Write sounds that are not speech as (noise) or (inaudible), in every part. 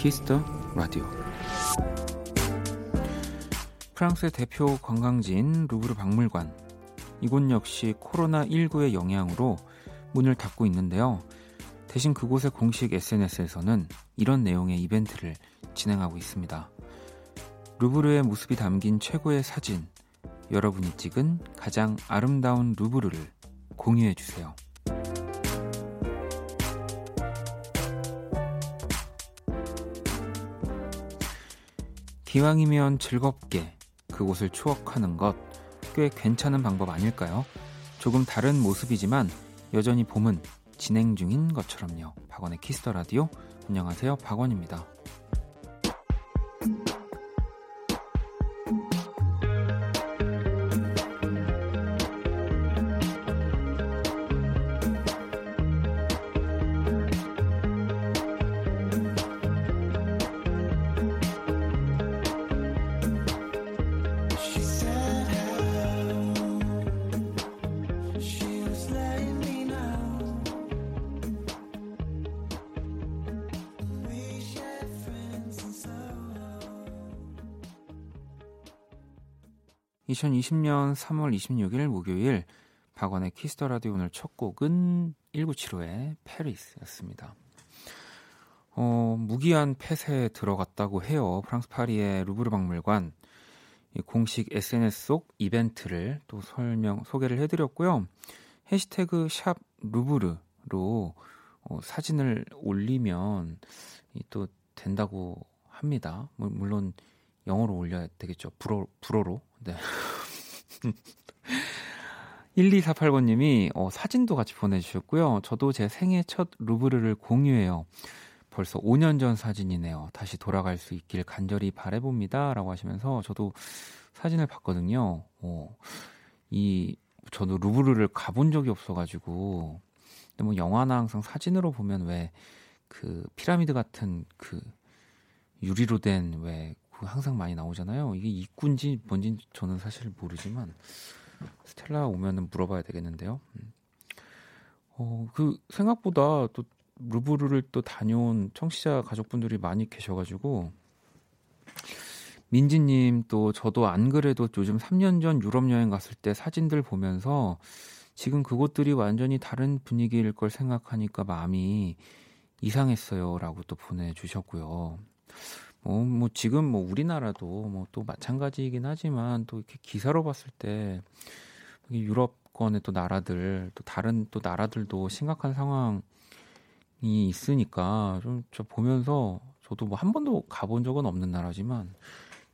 Kiss the Radio 프랑스의 대표 관광지인 루브르 박물관 이곳 역시 코로나19의 영향으로 문을 닫고 있는데요. 대신 그곳의 공식 SNS에서는 이런 내용의 이벤트를 진행하고 있습니다. 루브르의 모습이 담긴 최고의 사진, 여러분이 찍은 가장 아름다운 루브르를 공유해 주세요. 기왕이면 즐겁게 그곳을 추억하는 것 꽤 괜찮은 방법 아닐까요? 조금 다른 모습이지만 여전히 봄은 진행 중인 것처럼요. 박원의 Kiss the Radio. 안녕하세요. 박원입니다. 2020년 3월 26일 목요일 박원의 Kiss the Radio 오늘 첫 곡은 1975의 Paris였습니다. 어, 무기한 폐쇄에 들어갔다고 해요. 프랑스 파리의 루브르 박물관 공식 SNS 속 이벤트를 또 설명 소개를 해드렸고요. 해시태그 샵 루브르로 어, 사진을 올리면 또 된다고 합니다. 물론 영어로 올려야 되겠죠. 불어, 불어로. 네. (laughs) 1248번님이 어, 사진도 같이 보내주셨고요. 저도 제 생애 첫 루브르를 공유해요. 벌써 5년 전 사진이네요. 다시 돌아갈 수 있길 간절히 바래봅니다. 라고 하시면서 저도 사진을 봤거든요. 어, 이, 저도 루브르를 가본 적이 없어가지고. 근데 뭐 영화나 항상 사진으로 보면 왜 그 피라미드 같은 그 유리로 된 왜 그 항상 많이 나오잖아요. 이게 입구인지 뭔지 저는 사실 모르지만 스텔라 오면은 물어봐야 되겠는데요. 음. 어, 그 생각보다 또 루브르를 또 다녀온 청취자 가족분들이 많이 계셔가지고 민지님 또 저도 안 그래도 요즘 3년 전 유럽 여행 갔을 때 사진들 보면서 지금 그곳들이 완전히 다른 분위기일 걸 생각하니까 마음이 이상했어요라고 또 보내주셨고요. 뭐, 뭐 지금 뭐 우리나라도 뭐 또 마찬가지이긴 하지만 또 이렇게 기사로 봤을 때 유럽권의 또 나라들 또 다른 또 나라들도 심각한 상황이 있으니까 좀 저 보면서 저도 뭐 한 번도 가본 적은 없는 나라지만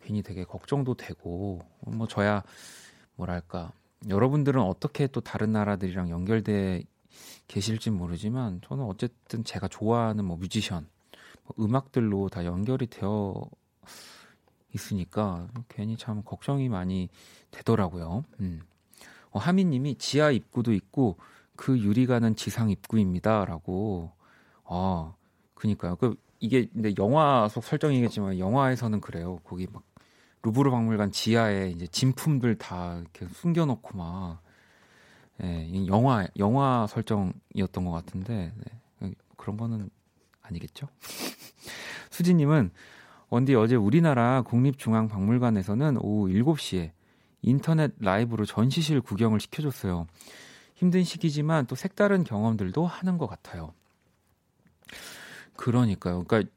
괜히 되게 걱정도 되고 뭐 저야 뭐랄까 여러분들은 어떻게 또 다른 나라들이랑 연결돼 계실지 모르지만 저는 어쨌든 제가 좋아하는 뭐 뮤지션 음악들로 다 연결이 되어 있으니까 괜히 참 걱정이 많이 되더라고요. 음. 어, 하미님이 지하 입구도 있고 그 유리가는 지상 입구입니다라고. 아, 그니까요. 그 이게 근데 영화 속 설정이겠지만 영화에서는 그래요. 거기 막 루브르 박물관 지하에 이제 진품들 다 이렇게 숨겨놓고 막 예, 영화 영화 설정이었던 것 같은데 네. 그런 거는 아니겠죠? (laughs) 수지님은 원디 어제 우리나라 국립중앙박물관에서는 오후 7시에 인터넷 라이브로 전시실 구경을 시켜줬어요. 힘든 시기지만 또 색다른 경험들도 하는 것 같아요. 그러니까요. 그러니까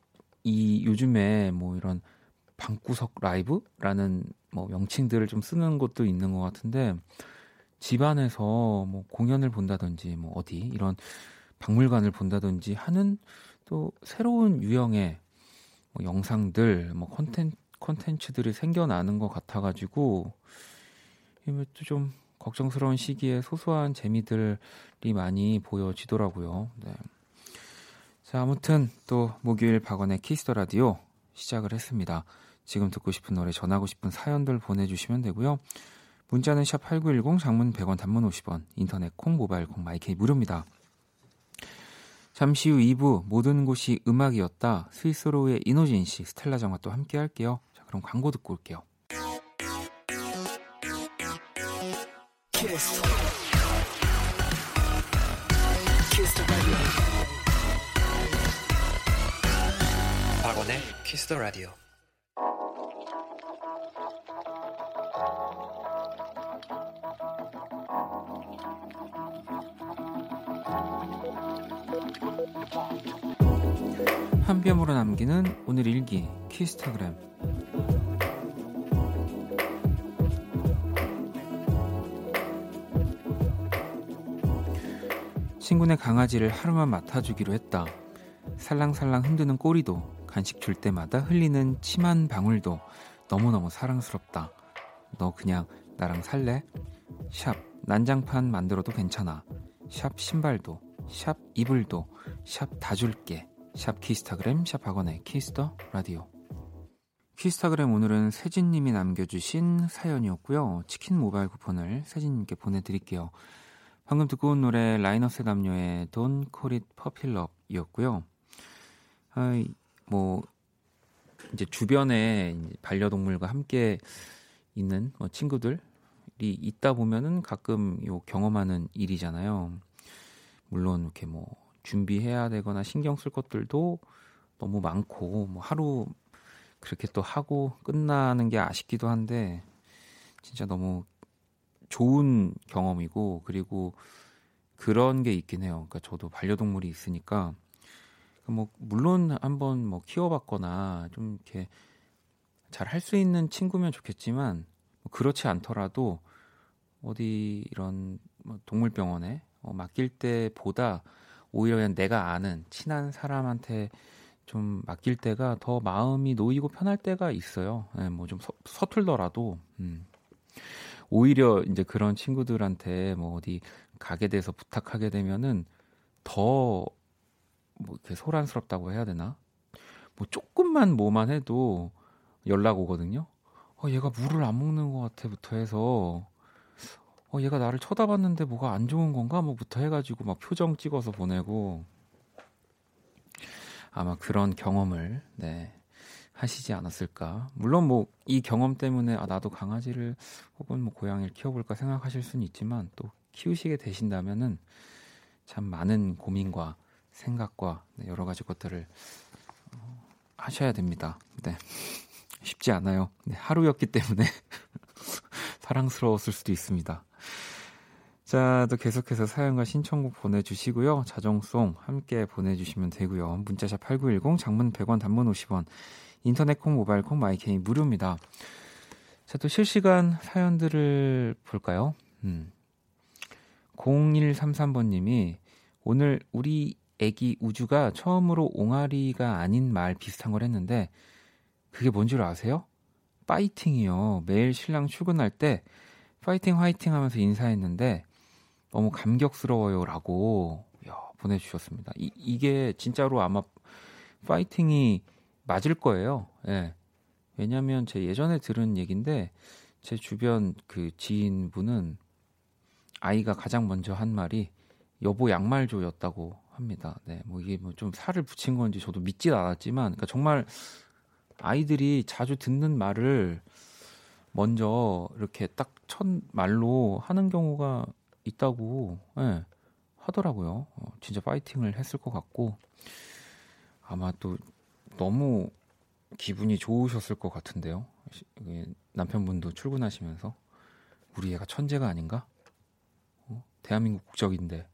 이 요즘에 뭐 이런 방구석 라이브라는 뭐 명칭들을 좀 쓰는 곳도 있는 것 같은데 집안에서 뭐 공연을 본다든지 뭐 어디 이런 박물관을 본다든지 하는 또 새로운 유형의 뭐 영상들, 뭐 컨텐 컨텐츠들이 생겨나는 것 같아가지고 좀 걱정스러운 시기에 소소한 재미들이 많이 보여지더라고요. 네. 자, 아무튼 또 목요일 박원의 Kiss the Radio 시작을 했습니다. 지금 듣고 싶은 노래 전하고 싶은 사연들 보내주시면 되고요. 문자는 샵 8910 장문 100원 단문 50원 인터넷 콩 모바일 콩 My K 무료입니다. 잠시 후 2부 모든 곳이 음악이었다. 스윗소로우의 인호진 씨, 스텔라장과 또 함께 할게요. 자, 그럼 광고 듣고 올게요. 키스. Kiss the radio. 박원의 Kiss the 뼘으로 남기는 오늘 일기 키스타그램 친구네 강아지를 하루만 맡아주기로 했다. 살랑살랑 흔드는 꼬리도 간식 줄 때마다 흘리는 침 한 방울도 너무너무 사랑스럽다. 너 그냥 나랑 살래? 샵 난장판 만들어도 괜찮아. 샵 신발도 샵 이불도 샵 다 줄게. 샵 키스타그램 샵 박원의 Kiss the Radio 키스타그램 오늘은 세진님이 남겨주신 사연이었고요. 치킨 모바일 쿠폰을 세진님께 보내드릴게요. 방금 듣고 온 노래 라이너스 Call It Puppy 아, 뭐 이제 주변에 반려동물과 함께 있는 뭐 친구들이 있다 보면은 가끔 요 경험하는 일이잖아요. 물론 이렇게 뭐 준비해야 되거나 신경 쓸 것들도 너무 많고 뭐 하루 그렇게 또 하고 끝나는 게 아쉽기도 한데 진짜 너무 좋은 경험이고 그리고 그런 게 있긴 해요. 그러니까 저도 반려동물이 있으니까 뭐 물론 한번 뭐 키워봤거나 좀 이렇게 잘 할 수 있는 친구면 좋겠지만 뭐 그렇지 않더라도 어디 이런 뭐 동물병원에 어 맡길 때보다 오히려 그냥 내가 아는 친한 사람한테 좀 맡길 때가 더 마음이 놓이고 편할 때가 있어요. 네, 뭐좀 서툴더라도 음. 오히려 이제 그런 친구들한테 뭐 어디 가게 돼서 부탁하게 되면은 더 뭐 이렇게 소란스럽다고 해야 되나? 뭐 조금만 뭐만 해도 연락 오거든요. 어, 얘가 물을 안 먹는 것 같아부터 해서 어, 얘가 나를 쳐다봤는데 뭐가 안 좋은 건가? 뭐부터 해가지고 막 표정 찍어서 보내고 아마 그런 경험을 네, 하시지 않았을까. 물론 뭐 이 경험 때문에 아 나도 강아지를 혹은 뭐 고양이를 키워볼까 생각하실 수는 있지만 또 키우시게 되신다면은 참 많은 고민과 생각과 네, 여러 가지 것들을 어, 하셔야 됩니다. 네. 쉽지 않아요. 네, 하루였기 때문에 (laughs) 사랑스러웠을 수도 있습니다. 자, 또 계속해서 사연과 신청곡 보내주시고요. 자정송 함께 보내주시면 되고요. 문자샵 8910, 장문 100원, 단문 50원, 인터넷 콩, 모바일 콩, 마이케이 무료입니다. 자, 또 실시간 사연들을 볼까요? 음. 0133번님이 오늘 우리 애기 우주가 처음으로 옹알이가 아닌 말 비슷한 걸 했는데 그게 뭔 줄 아세요? 파이팅이요. 매일 신랑 출근할 때 파이팅 화이팅 하면서 인사했는데 너무 감격스러워요라고 보내주셨습니다. 이, 이게 진짜로 아마 파이팅이 맞을 거예요. 예. 왜냐면 제 예전에 들은 얘기인데 제 주변 그 지인분은 아이가 가장 먼저 한 말이 여보 양말 줘였다고 합니다. 네, 뭐 이게 뭐 좀 살을 붙인 건지 저도 믿지 않았지만, 그러니까 정말 아이들이 자주 듣는 말을 먼저 이렇게 딱 첫 말로 하는 경우가 있다고 네, 하더라고요. 어, 진짜 파이팅을 했을 것 같고 아마 또 너무 기분이 좋으셨을 것 같은데요. 남편분도 출근하시면서 우리 애가 천재가 아닌가? 어? 대한민국 국적인데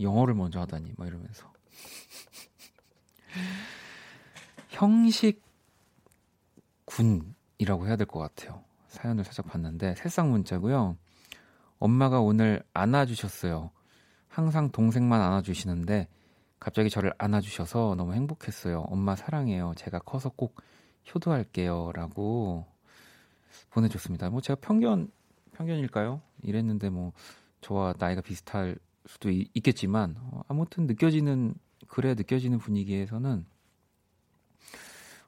영어를 먼저 하다니 막 이러면서 (laughs) 형식 군이라고 해야 될 것 같아요. 사연을 살짝 봤는데 새싹 문자고요. 엄마가 오늘 안아주셨어요. 항상 동생만 안아주시는데 갑자기 저를 안아주셔서 너무 행복했어요. 엄마 사랑해요. 제가 커서 꼭 효도할게요. 라고 보내줬습니다. 뭐 제가 편견, 편견일까요? 이랬는데 뭐 저와 나이가 비슷할 수도 있, 겠지만 어, 아무튼 느껴지는, 그래 느껴지는 분위기에서는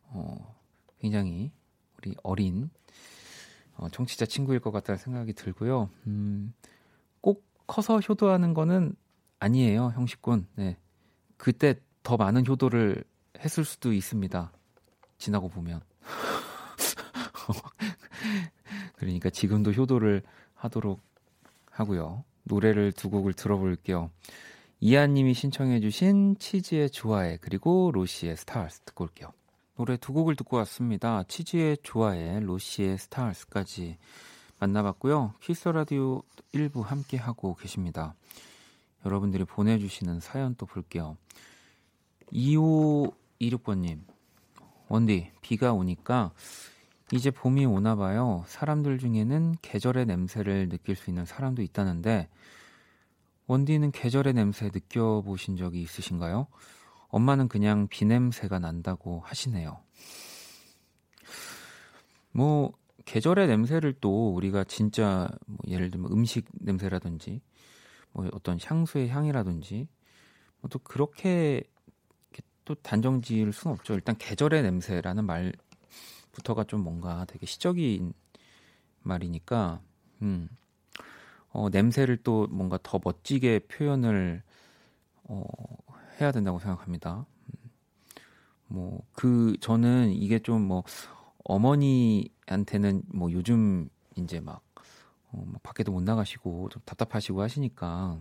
어, 굉장히 우리 어린 어, 청취자 친구일 것 같다는 생각이 들고요. 음, 꼭 커서 효도하는 거는 아니에요, 형식군. 네. 그때 더 많은 효도를 했을 수도 있습니다. 지나고 보면. (laughs) 그러니까 지금도 효도를 하도록 하고요. 노래를 두 곡을 들어볼게요. 이하님이 신청해주신 치즈의 좋아해 그리고 로시의 스타일스 듣고 올게요. 노래 두 곡을 듣고 왔습니다. 치즈의 좋아해, 로시의 Stars까지 만나봤고요. Kiss Radio 1부 함께 하고 계십니다. 여러분들이 보내주시는 사연 또 볼게요. 2526번님, 원디, 비가 오니까 이제 봄이 오나 봐요. 사람들 중에는 계절의 냄새를 느낄 수 있는 사람도 있다는데, 원디는 계절의 냄새 느껴보신 적이 있으신가요? 엄마는 그냥 비 냄새가 난다고 하시네요. 뭐, 계절의 냄새를 또 우리가 진짜 뭐 예를 들면 음식 냄새라든지 뭐 어떤 향수의 향이라든지 뭐 또 그렇게 또 단정 지을 수는 없죠. 일단 계절의 냄새라는 말부터가 좀 뭔가 되게 시적인 말이니까 음. 어, 냄새를 또 뭔가 더 멋지게 표현을 어, 해야 된다고 생각합니다. 음. 뭐그 저는 이게 좀 뭐 어머니한테는 뭐 요즘 이제 막 어, 뭐 밖에도 못 나가시고 좀 답답하시고 하시니까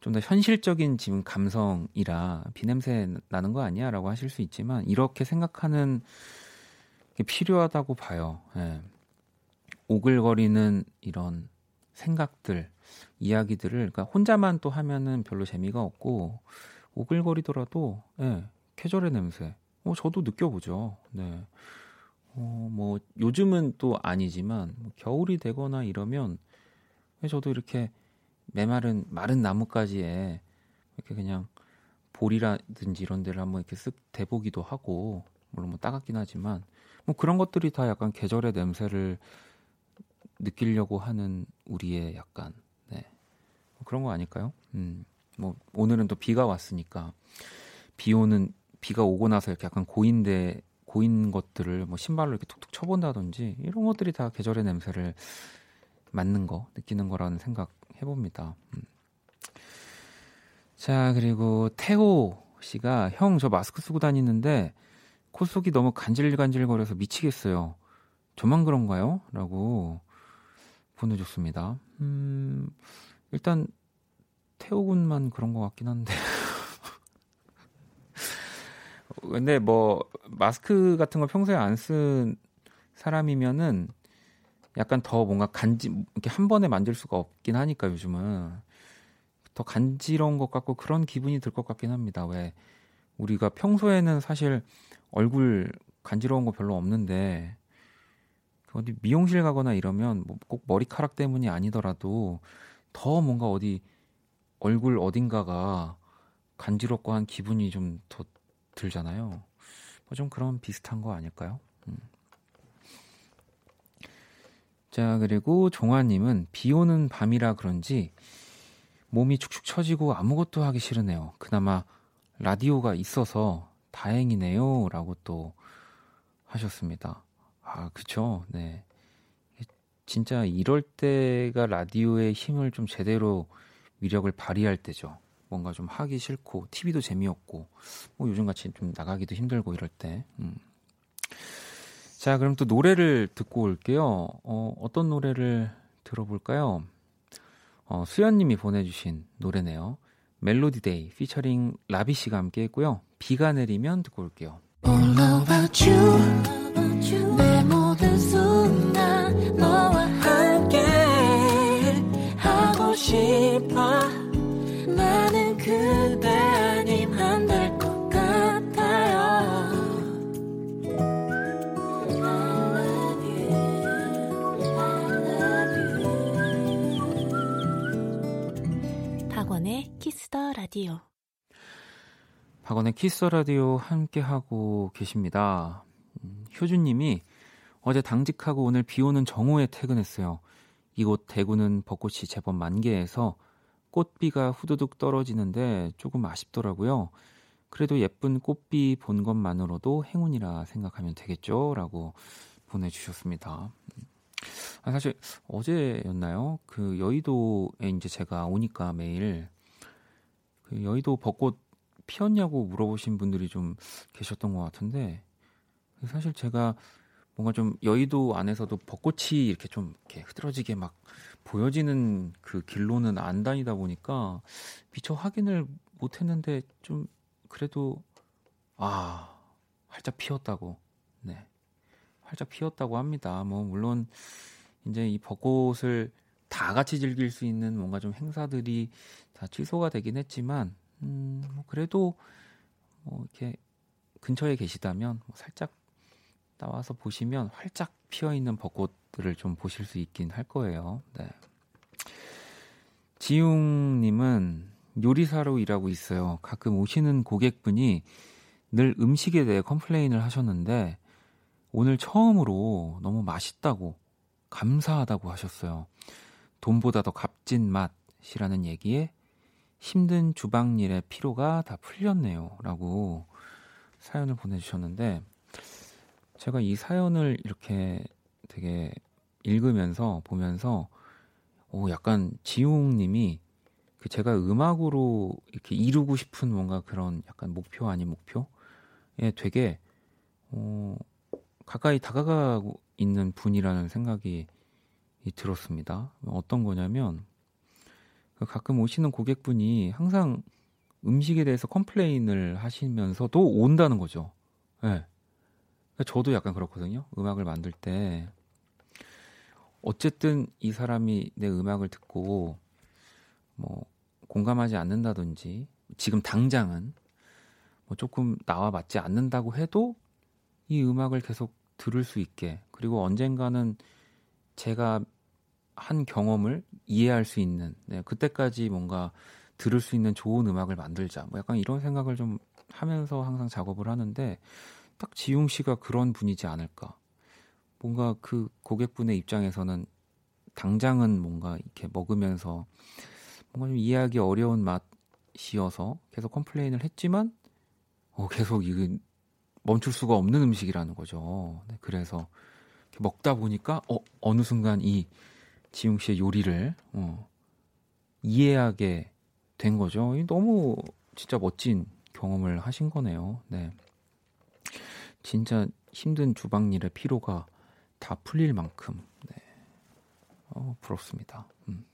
좀 더 현실적인 지금 감성이라 비냄새 나는 거 아니야라고 하실 수 있지만 이렇게 생각하는 게 필요하다고 봐요. 예. 오글거리는 이런 생각들, 이야기들을 그러니까 혼자만 또 하면은 별로 재미가 없고 오글거리더라도 예, 계절의 냄새. 어, 저도 느껴보죠. 네. 어, 뭐 요즘은 또 아니지만 뭐 겨울이 되거나 이러면 저도 이렇게 메마른 마른 나뭇가지에 이렇게 그냥 볼이라든지 이런 데를 한번 이렇게 쓱 대보기도 하고 물론 뭐 따갑긴 하지만 뭐 그런 것들이 다 약간 계절의 냄새를 느끼려고 하는 우리의 약간 네. 뭐 그런 거 아닐까요? 음. 뭐 오늘은 또 비가 왔으니까 비 오는 비가 오고 나서 이렇게 약간 고인데 고인 것들을 뭐 신발로 이렇게 툭툭 쳐본다든지 이런 것들이 다 계절의 냄새를 맡는 거 느끼는 거라는 생각 해봅니다. 음. 자 그리고 태호 씨가 형 저 마스크 쓰고 다니는데 코 속이 너무 간질간질거려서 미치겠어요. 저만 그런가요? 라고 보내줬습니다. 음, 일단 태호 군만 그런 것 같긴 한데. (laughs) 근데 뭐 마스크 같은 거 평소에 안 쓴 사람이면은 약간 더 뭔가 간지 이렇게 한 번에 만질 수가 없긴 하니까 요즘은 더 간지러운 것 같고 그런 기분이 들 것 같긴 합니다. 왜 우리가 평소에는 사실 얼굴 간지러운 거 별로 없는데 어디 미용실 가거나 이러면 뭐 꼭 머리카락 때문이 아니더라도 더 뭔가 어디 얼굴 어딘가가 간지럽고 한 기분이 좀 더 들잖아요. 뭐 좀 그런 비슷한 거 아닐까요? 음. 자, 그리고 종아님은 비 오는 밤이라 그런지 몸이 축축 처지고 아무것도 하기 싫으네요. 그나마 라디오가 있어서 다행이네요. 라고 또 하셨습니다. 아, 그쵸. 네. 진짜 이럴 때가 라디오의 힘을 좀 제대로 위력을 발휘할 때죠. 뭔가 좀 하기 싫고 TV도 재미없고 뭐 요즘같이 좀 나가기도 힘들고 이럴 때. 음. 자, 그럼 또 노래를 듣고 올게요. 어, 어떤 노래를 들어볼까요? 어, 수연님이 보내주신 노래네요. 멜로디데이 피처링 라비 씨가 함께 했고요. 비가 내리면 듣고 올게요. 싶어. 나는 그대 아님 안 될 것 같아요 박원의 Kiss the Radio 박원의 Kiss the Radio 함께 하고 계십니다. 음, 효준님이 어제 당직하고 오늘 비 오는 정오에 퇴근했어요. 이곳 대구는 벚꽃이 제법 만개해서 꽃비가 후두둑 떨어지는데 조금 아쉽더라고요. 그래도 예쁜 꽃비 본 것만으로도 행운이라 생각하면 되겠죠? 라고 보내주셨습니다. 아, 사실 어제였나요? 그 여의도에 이제 제가 오니까 매일 그 여의도 벚꽃 피었냐고 물어보신 분들이 좀 계셨던 것 같은데 사실 제가 뭔가 좀 여의도 안에서도 벚꽃이 이렇게 좀 이렇게 흐드러지게 막 보여지는 그 길로는 안 다니다 보니까 미처 확인을 못 했는데 좀 그래도 아 활짝 피었다고 네 활짝 피었다고 합니다. 뭐 물론 이제 이 벚꽃을 다 같이 즐길 수 있는 뭔가 좀 행사들이 다 취소가 되긴 했지만 음뭐 그래도 뭐 이렇게 근처에 계시다면 뭐 살짝 나와서 보시면 활짝 피어 있는 벚꽃들을 좀 보실 수 있긴 할 거예요. 네. 지웅 님은 요리사로 일하고 있어요. 가끔 오시는 고객분이 늘 음식에 대해 컴플레인을 하셨는데 오늘 처음으로 너무 맛있다고 감사하다고 하셨어요. 돈보다 더 값진 맛이라는 얘기에 힘든 주방일의 피로가 다 풀렸네요. 라고 사연을 보내주셨는데 제가 이 사연을 이렇게 되게 읽으면서 보면서 오 약간 지웅 님이 그 제가 음악으로 이렇게 이루고 싶은 뭔가 그런 약간 목표 아닌 목표에 되게 어, 가까이 다가가고 있는 분이라는 생각이 들었습니다. 어떤 거냐면 그 가끔 오시는 고객분이 항상 음식에 대해서 컴플레인을 하시면서도 온다는 거죠. 예. 네. 저도 약간 그렇거든요. 음악을 만들 때 어쨌든 이 사람이 내 음악을 듣고 뭐 공감하지 않는다든지 지금 당장은 뭐 조금 나와 맞지 않는다고 해도 이 음악을 계속 들을 수 있게 그리고 언젠가는 제가 한 경험을 이해할 수 있는 네, 그때까지 뭔가 들을 수 있는 좋은 음악을 만들자 뭐 약간 이런 생각을 좀 하면서 항상 작업을 하는데 딱 지용 씨가 그런 분이지 않을까. 뭔가 그 고객분의 입장에서는 당장은 뭔가 이렇게 먹으면서 뭔가 좀 이해하기 어려운 맛이어서 계속 컴플레인을 했지만 어, 계속 이게 멈출 수가 없는 음식이라는 거죠. 네, 그래서 먹다 보니까 어, 어느 순간 이 지용 씨의 요리를 어, 이해하게 된 거죠. 너무 진짜 멋진 경험을 하신 거네요. 네. 진짜 힘든 주방 일의 피로가 다 풀릴 만큼 네. 어, 부럽습니다. 음.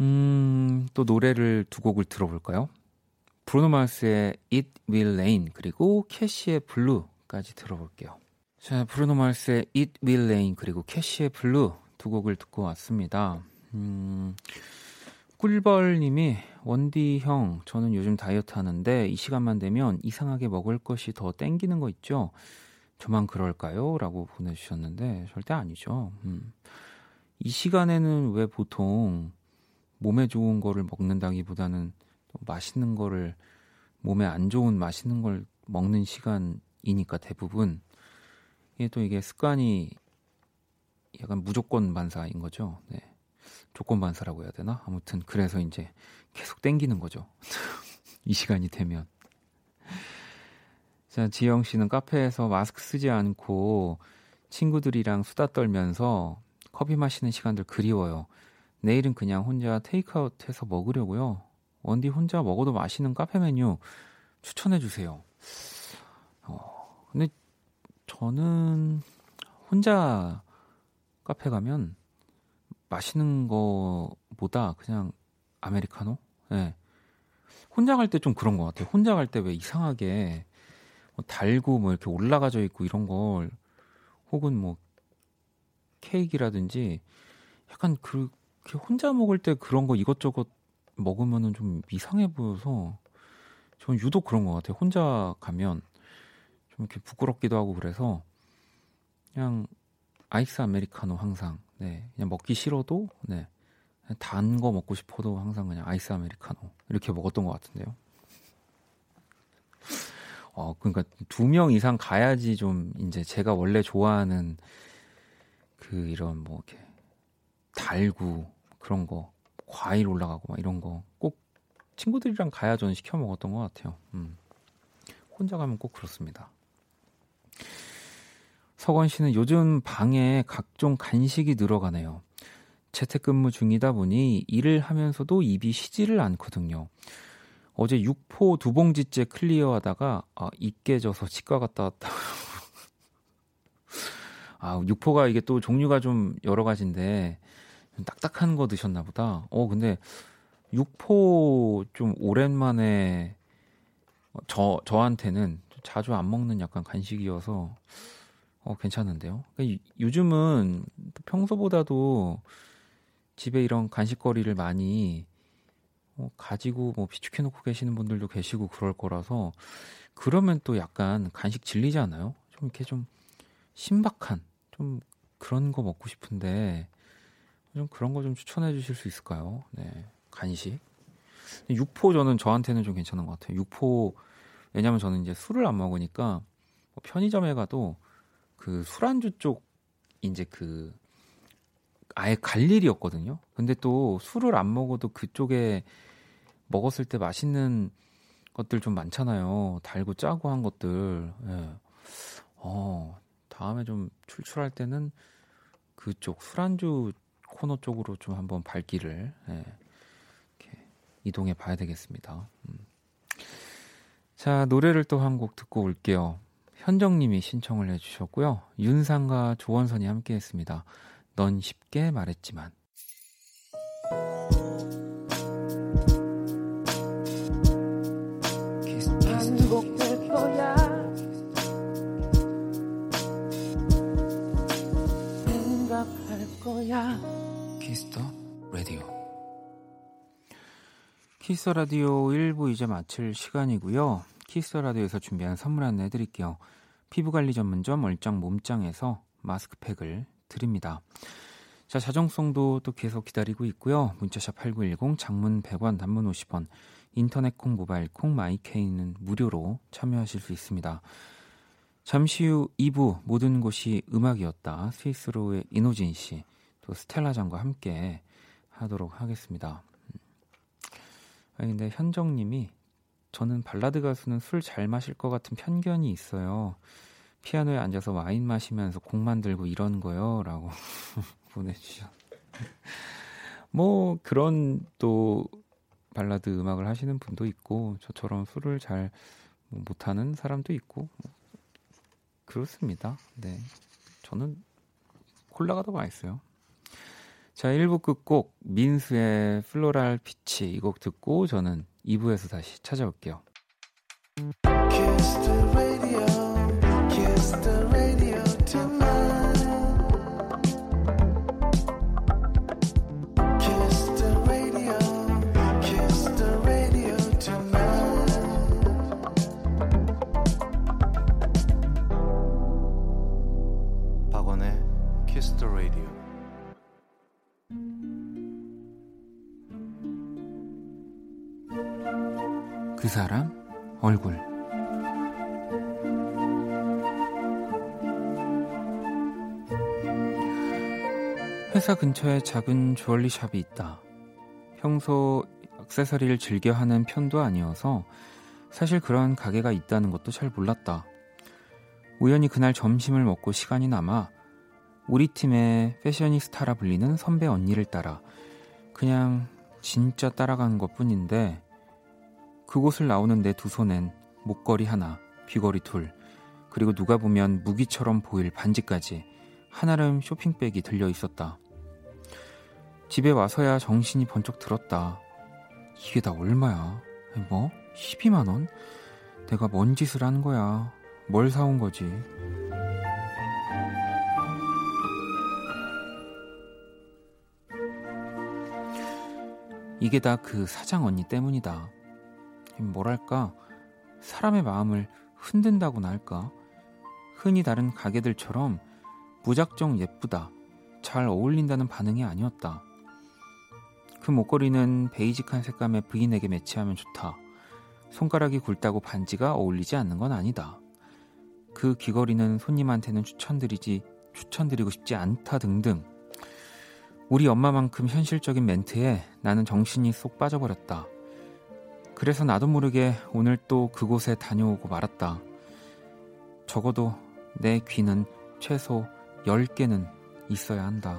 음, 또 노래를 두 곡을 들어볼까요? 브루노 마스의 It Will Rain 그리고 케시의 blue까지 들어볼게요. 자, 브루노 마스의 It Will Rain 그리고 케시의 blue 두 곡을 듣고 왔습니다. 음, 꿀벌님이 원디 형, 저는 요즘 다이어트 하는데 이 시간만 되면 이상하게 먹을 것이 더 땡기는 거 있죠? 저만 그럴까요? 라고 보내주셨는데 절대 아니죠. 음. 이 시간에는 왜 보통 몸에 좋은 거를 먹는다기보다는 맛있는 거를 몸에 안 좋은 맛있는 걸 먹는 시간이니까 대부분 이게 또 이게 습관이 약간 무조건 반사인 거죠. 네. 조건 반사라고 해야 되나? 아무튼 그래서 이제 계속 땡기는 거죠. (laughs) 이 시간이 되면. 자, 지영 씨는 카페에서 마스크 쓰지 않고 친구들이랑 수다 떨면서 커피 마시는 시간들 그리워요. 내일은 그냥 혼자 테이크아웃 해서 먹으려고요. 원디 혼자 먹어도 맛있는 카페 메뉴 추천해 주세요. 어, 근데 저는 혼자 카페 가면 마시는 거보다 그냥 아메리카노? 예. 네. 혼자 갈 때 좀 그런 것 같아요. 혼자 갈 때 왜 이상하게 뭐 달고 뭐 이렇게 올라가져 있고 이런 걸 혹은 뭐 케이크라든지 약간 그렇게 혼자 먹을 때 그런 거 이것저것 먹으면은 좀 이상해 보여서 저는 유독 그런 것 같아요. 혼자 가면 좀 이렇게 부끄럽기도 하고 그래서 그냥 아이스 아메리카노 항상 네 그냥 먹기 싫어도 네 단 거 먹고 싶어도 항상 그냥 아이스 아메리카노 이렇게 먹었던 것 같은데요. 어 그러니까 두 명 이상 가야지 좀 이제 제가 원래 좋아하는 그 이런 뭐 이렇게 달고 그런 거 과일 올라가고 막 이런 거 꼭 친구들이랑 가야 저는 시켜 먹었던 것 같아요. 음. 혼자 가면 꼭 그렇습니다. 서건 씨는 요즘 방에 각종 간식이 늘어가네요. 재택근무 중이다 보니 일을 하면서도 입이 쉬지를 않거든요. 어제 육포 두 봉지째 클리어하다가 아, 입 깨져서 치과 갔다 왔다. (laughs) 아, 육포가 이게 또 종류가 좀 여러 가지인데 좀 딱딱한 거 드셨나 보다. 어, 근데 육포 좀 오랜만에 저 저한테는 자주 안 먹는 약간 간식이어서 어 괜찮은데요. 그러니까 요즘은 평소보다도 집에 이런 간식거리를 많이 어, 가지고 뭐 비축해 놓고 계시는 분들도 계시고 그럴 거라서 그러면 또 약간 간식 질리지 않아요? 좀 이렇게 좀 신박한 좀 그런 거 먹고 싶은데 좀 그런 거 좀 추천해 주실 수 있을까요? 네. 간식. 육포 저는 저한테는 좀 괜찮은 것 같아요. 육포 왜냐면 저는 이제 술을 안 먹으니까 뭐 편의점에 가도 그 술안주 쪽 이제 그 아예 갈 일이었거든요. 근데 또 술을 안 먹어도 그쪽에 먹었을 때 맛있는 것들 좀 많잖아요. 달고 짜고 한 것들. 예. 어, 다음에 좀 출출할 때는 그쪽 술안주 코너 쪽으로 좀 한번 발길을 예. 이렇게 이동해 봐야 되겠습니다. 음. 자, 노래를 또 한 곡 듣고 올게요. 현정님이 신청을 해주셨고요. 윤상과 조원선이 함께 했습니다. 넌 쉽게 말했지만. Kiss the Radio. Kiss Radio 1부 이제 마칠 시간이고요. Kiss Radio에서 준비한 선물 안내 해드릴게요. 피부관리 전문점 얼짱 몸짱에서 마스크팩을 드립니다. 자, 자정 song도 또 계속 기다리고 있고요. 문자샵 8910, 장문 100원, 단문 50원, 인터넷 콩, 모바일 콩, My K는 무료로 참여하실 수 있습니다. 잠시 후 2부 모든 곳이 음악이었다. 스윗소로우의 인호진 씨, 또 스텔라장과 함께 하도록 하겠습니다. 아니, 근데 현정님이 저는 발라드 가수는 술 잘 마실 것 같은 편견이 있어요. 피아노에 앉아서 와인 마시면서 곡 만들고 이런 거요. 라고 (laughs) 보내주셨. 뭐, 그런 또 발라드 음악을 하시는 분도 있고, 저처럼 술을 잘 못하는 사람도 있고, 뭐 그렇습니다. 네. 저는 콜라가 더 맛있어요. 자, 1부 끝곡 민수의 플로랄 피치 이 곡 듣고 저는 2부에서 다시 찾아올게요. 그 사람 얼굴 회사 근처에 작은 주얼리 샵이 있다. 평소 액세서리를 즐겨 하는 편도 아니어서 사실 그런 가게가 있다는 것도 잘 몰랐다. 우연히 그날 점심을 먹고 시간이 남아 우리 팀의 패셔니스타라 불리는 선배 언니를 따라 그냥 진짜 따라간 것 뿐인데 그곳을 나오는 내 두 손엔 목걸이 하나, 귀걸이 둘, 그리고 누가 보면 무기처럼 보일 반지까지 한아름 쇼핑백이 들려 있었다. 집에 와서야 정신이 번쩍 들었다. 이게 다 얼마야? 뭐? 12만 원? 내가 뭔 짓을 하는 거야? 뭘 사온 거지? 이게 다 그 사장 언니 때문이다. 뭐랄까? 사람의 마음을 흔든다고나 할까? 흔히 다른 가게들처럼 무작정 예쁘다 잘 어울린다는 반응이 아니었다. 그 목걸이는 베이직한 색감의 부인에게 매치하면 좋다. 손가락이 굵다고 반지가 어울리지 않는 건 아니다. 그 귀걸이는 손님한테는 추천드리지 추천드리고 싶지 않다 등등. 우리 엄마만큼 현실적인 멘트에 나는 정신이 쏙 빠져버렸다. 그래서 나도 모르게 오늘 또 그곳에 다녀오고 말았다. 적어도 내 귀는 최소 10개는 있어야 한다.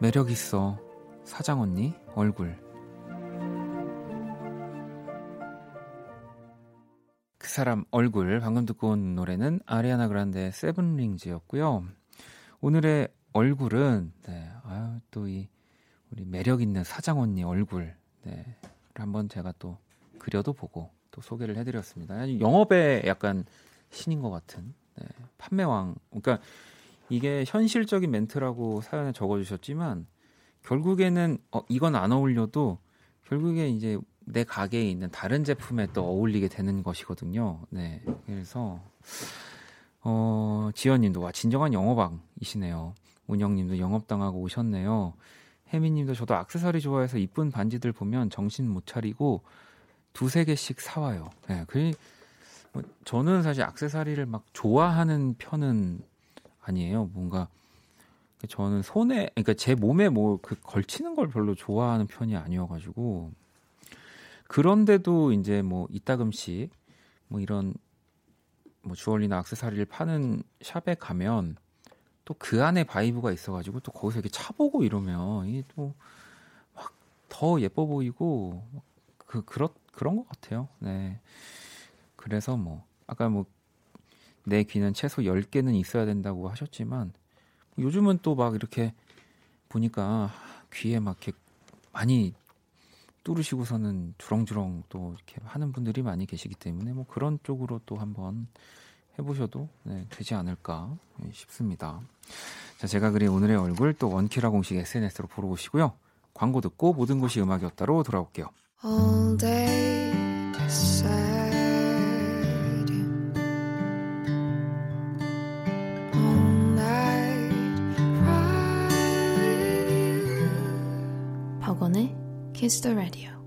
매력 있어. 사장 언니 얼굴. 사람 얼굴 방금 듣고 온 노래는 아리아나 그란데 세븐 링즈였고요. 오늘의 얼굴은 네, 아유 또 이 우리 매력 있는 사장 언니 얼굴 네, 한번 제가 또 그려도 보고 또 소개를 해드렸습니다. 영업에 약간 신인 것 같은 네, 판매왕. 그러니까 이게 현실적인 멘트라고 사연에 적어주셨지만 결국에는 어, 이건 안 어울려도 결국에 이제 내 가게에 있는 다른 제품에 또 어울리게 되는 것이거든요. 네, 그래서 어, 지연님도 와 진정한 영업왕이시네요. 운영님도 영업당하고 오셨네요. 혜미님도 저도 악세사리 좋아해서 이쁜 반지들 보면 정신 못 차리고 두세 개씩 사와요. 네, 그뭐 저는 사실 악세사리를 막 좋아하는 편은 아니에요. 뭔가 저는 손에 그러니까 제 몸에 뭐 그 걸치는 걸 별로 좋아하는 편이 아니어가지고 그런데도 이제 뭐 이따금씩 뭐 이런 뭐 주얼리나 악세사리를 파는 shop에 가면 또 그 안에 vibe가 있어가지고 또 거기서 이렇게 차보고 이러면 이게 또 막 더 예뻐 보이고 그 그렇 그런 것 같아요. 네. 그래서 뭐 아까 뭐 내 귀는 최소 10개는 있어야 된다고 하셨지만 요즘은 또 막 이렇게 보니까 귀에 막 이렇게 많이 뚫으시고서는 주렁주렁 또 이렇게 하는 분들이 많이 계시기 때문에 뭐 그런 쪽으로 또 한번 해보셔도 네, 되지 않을까 싶습니다. 자, 제가 그린 오늘의 얼굴 또 원키라 공식 SNS로 보러 오시고요. 광고 듣고 모든 것이 음악이었다로 돌아올게요. All day 박원의 Kiss the Radio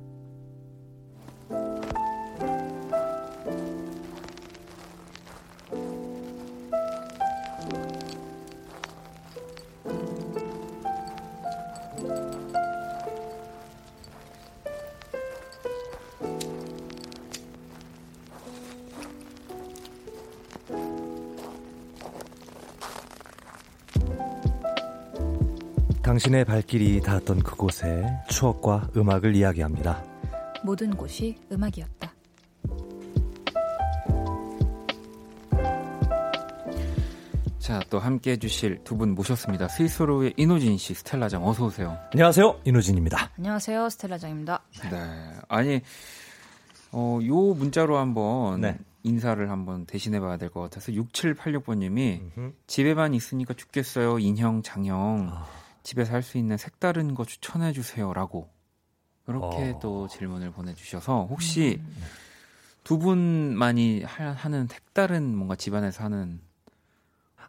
당신의 발길이 닿았던 그곳에 추억과 음악을 이야기합니다. 모든 곳이 음악이었다. 자, 또 함께 해주실 두 분 모셨습니다. 스위스로의 이노진 씨, 스텔라장 어서 오세요. 안녕하세요, 이노진입니다. 안녕하세요, 스텔라장입니다. 네, 아니 어, 요 문자로 한번 네. 인사를 한번 대신해 봐야 될 것 같아서 6786번님이 집에만 있으니까 죽겠어요, 인형, 장형. 아. 집에서 할 수 있는 색다른 거 추천해 주세요라고 이렇게 어. 또 질문을 보내주셔서 혹시 음. 두 분만이 하, 는 색다른 뭔가 집안에서 하는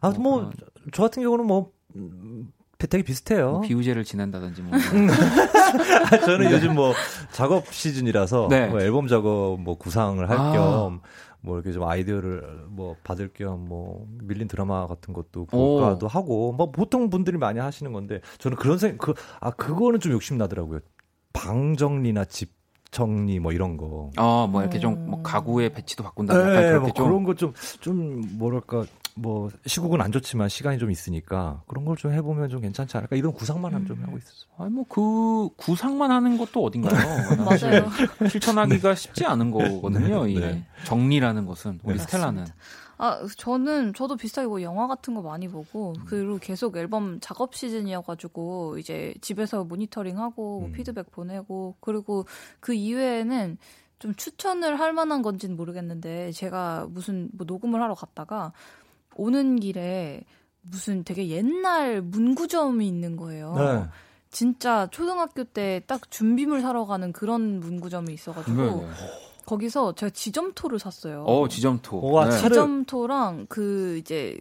아뭐 뭐, 저 같은 경우는 뭐 음, 되게 비슷해요. 뭐 비우제를 지낸다든지 뭐. (laughs) 저는 요즘 뭐 작업 시즌이라서 네. 뭐 앨범 작업 뭐 구상을 할겸 아. 뭐 이렇게 좀 아이디어를 뭐 받을 겸 뭐 밀린 드라마 같은 것도 볼까도 하고 뭐 보통 분들이 많이 하시는 건데 저는 그런 생각 그아 그거는 좀 욕심 나더라고요. 방 정리나 집 정리 뭐 이런 거. 아, 뭐 이렇게 좀뭐 음. 가구의 배치도 바꾼다. 네, 뭐 좀. 그런 거 좀 좀 뭐랄까 뭐 시국은 안 좋지만 시간이 좀 있으니까 그런 걸 좀 해보면 좀 괜찮지 않을까 이런 구상만 음. 좀 하고 있었어요. 아니 뭐 그 구상만 하는 것도 어딘가요? (laughs) 맞아요. 실천하기가 네. 쉽지 않은 거거든요. 네. 이 네. 정리라는 것은 우리 네. 스텔라는. 아 저는 저도 비슷하게 뭐 영화 같은 거 많이 보고 음. 그리고 계속 앨범 작업 시즌이어가지고 이제 집에서 모니터링하고 뭐 음. 피드백 보내고 그리고 그 이외에는 좀 추천을 할 만한 건지는 모르겠는데 제가 무슨 뭐 녹음을 하러 갔다가 오는 길에 무슨 되게 옛날 문구점이 있는 거예요. 네. 진짜 초등학교 때 딱 준비물 사러 가는 그런 문구점이 있어가지고 네, 네. 거기서 제가 지점토를 샀어요. 어, 지점토. 오, 네. 지점토랑 그 이제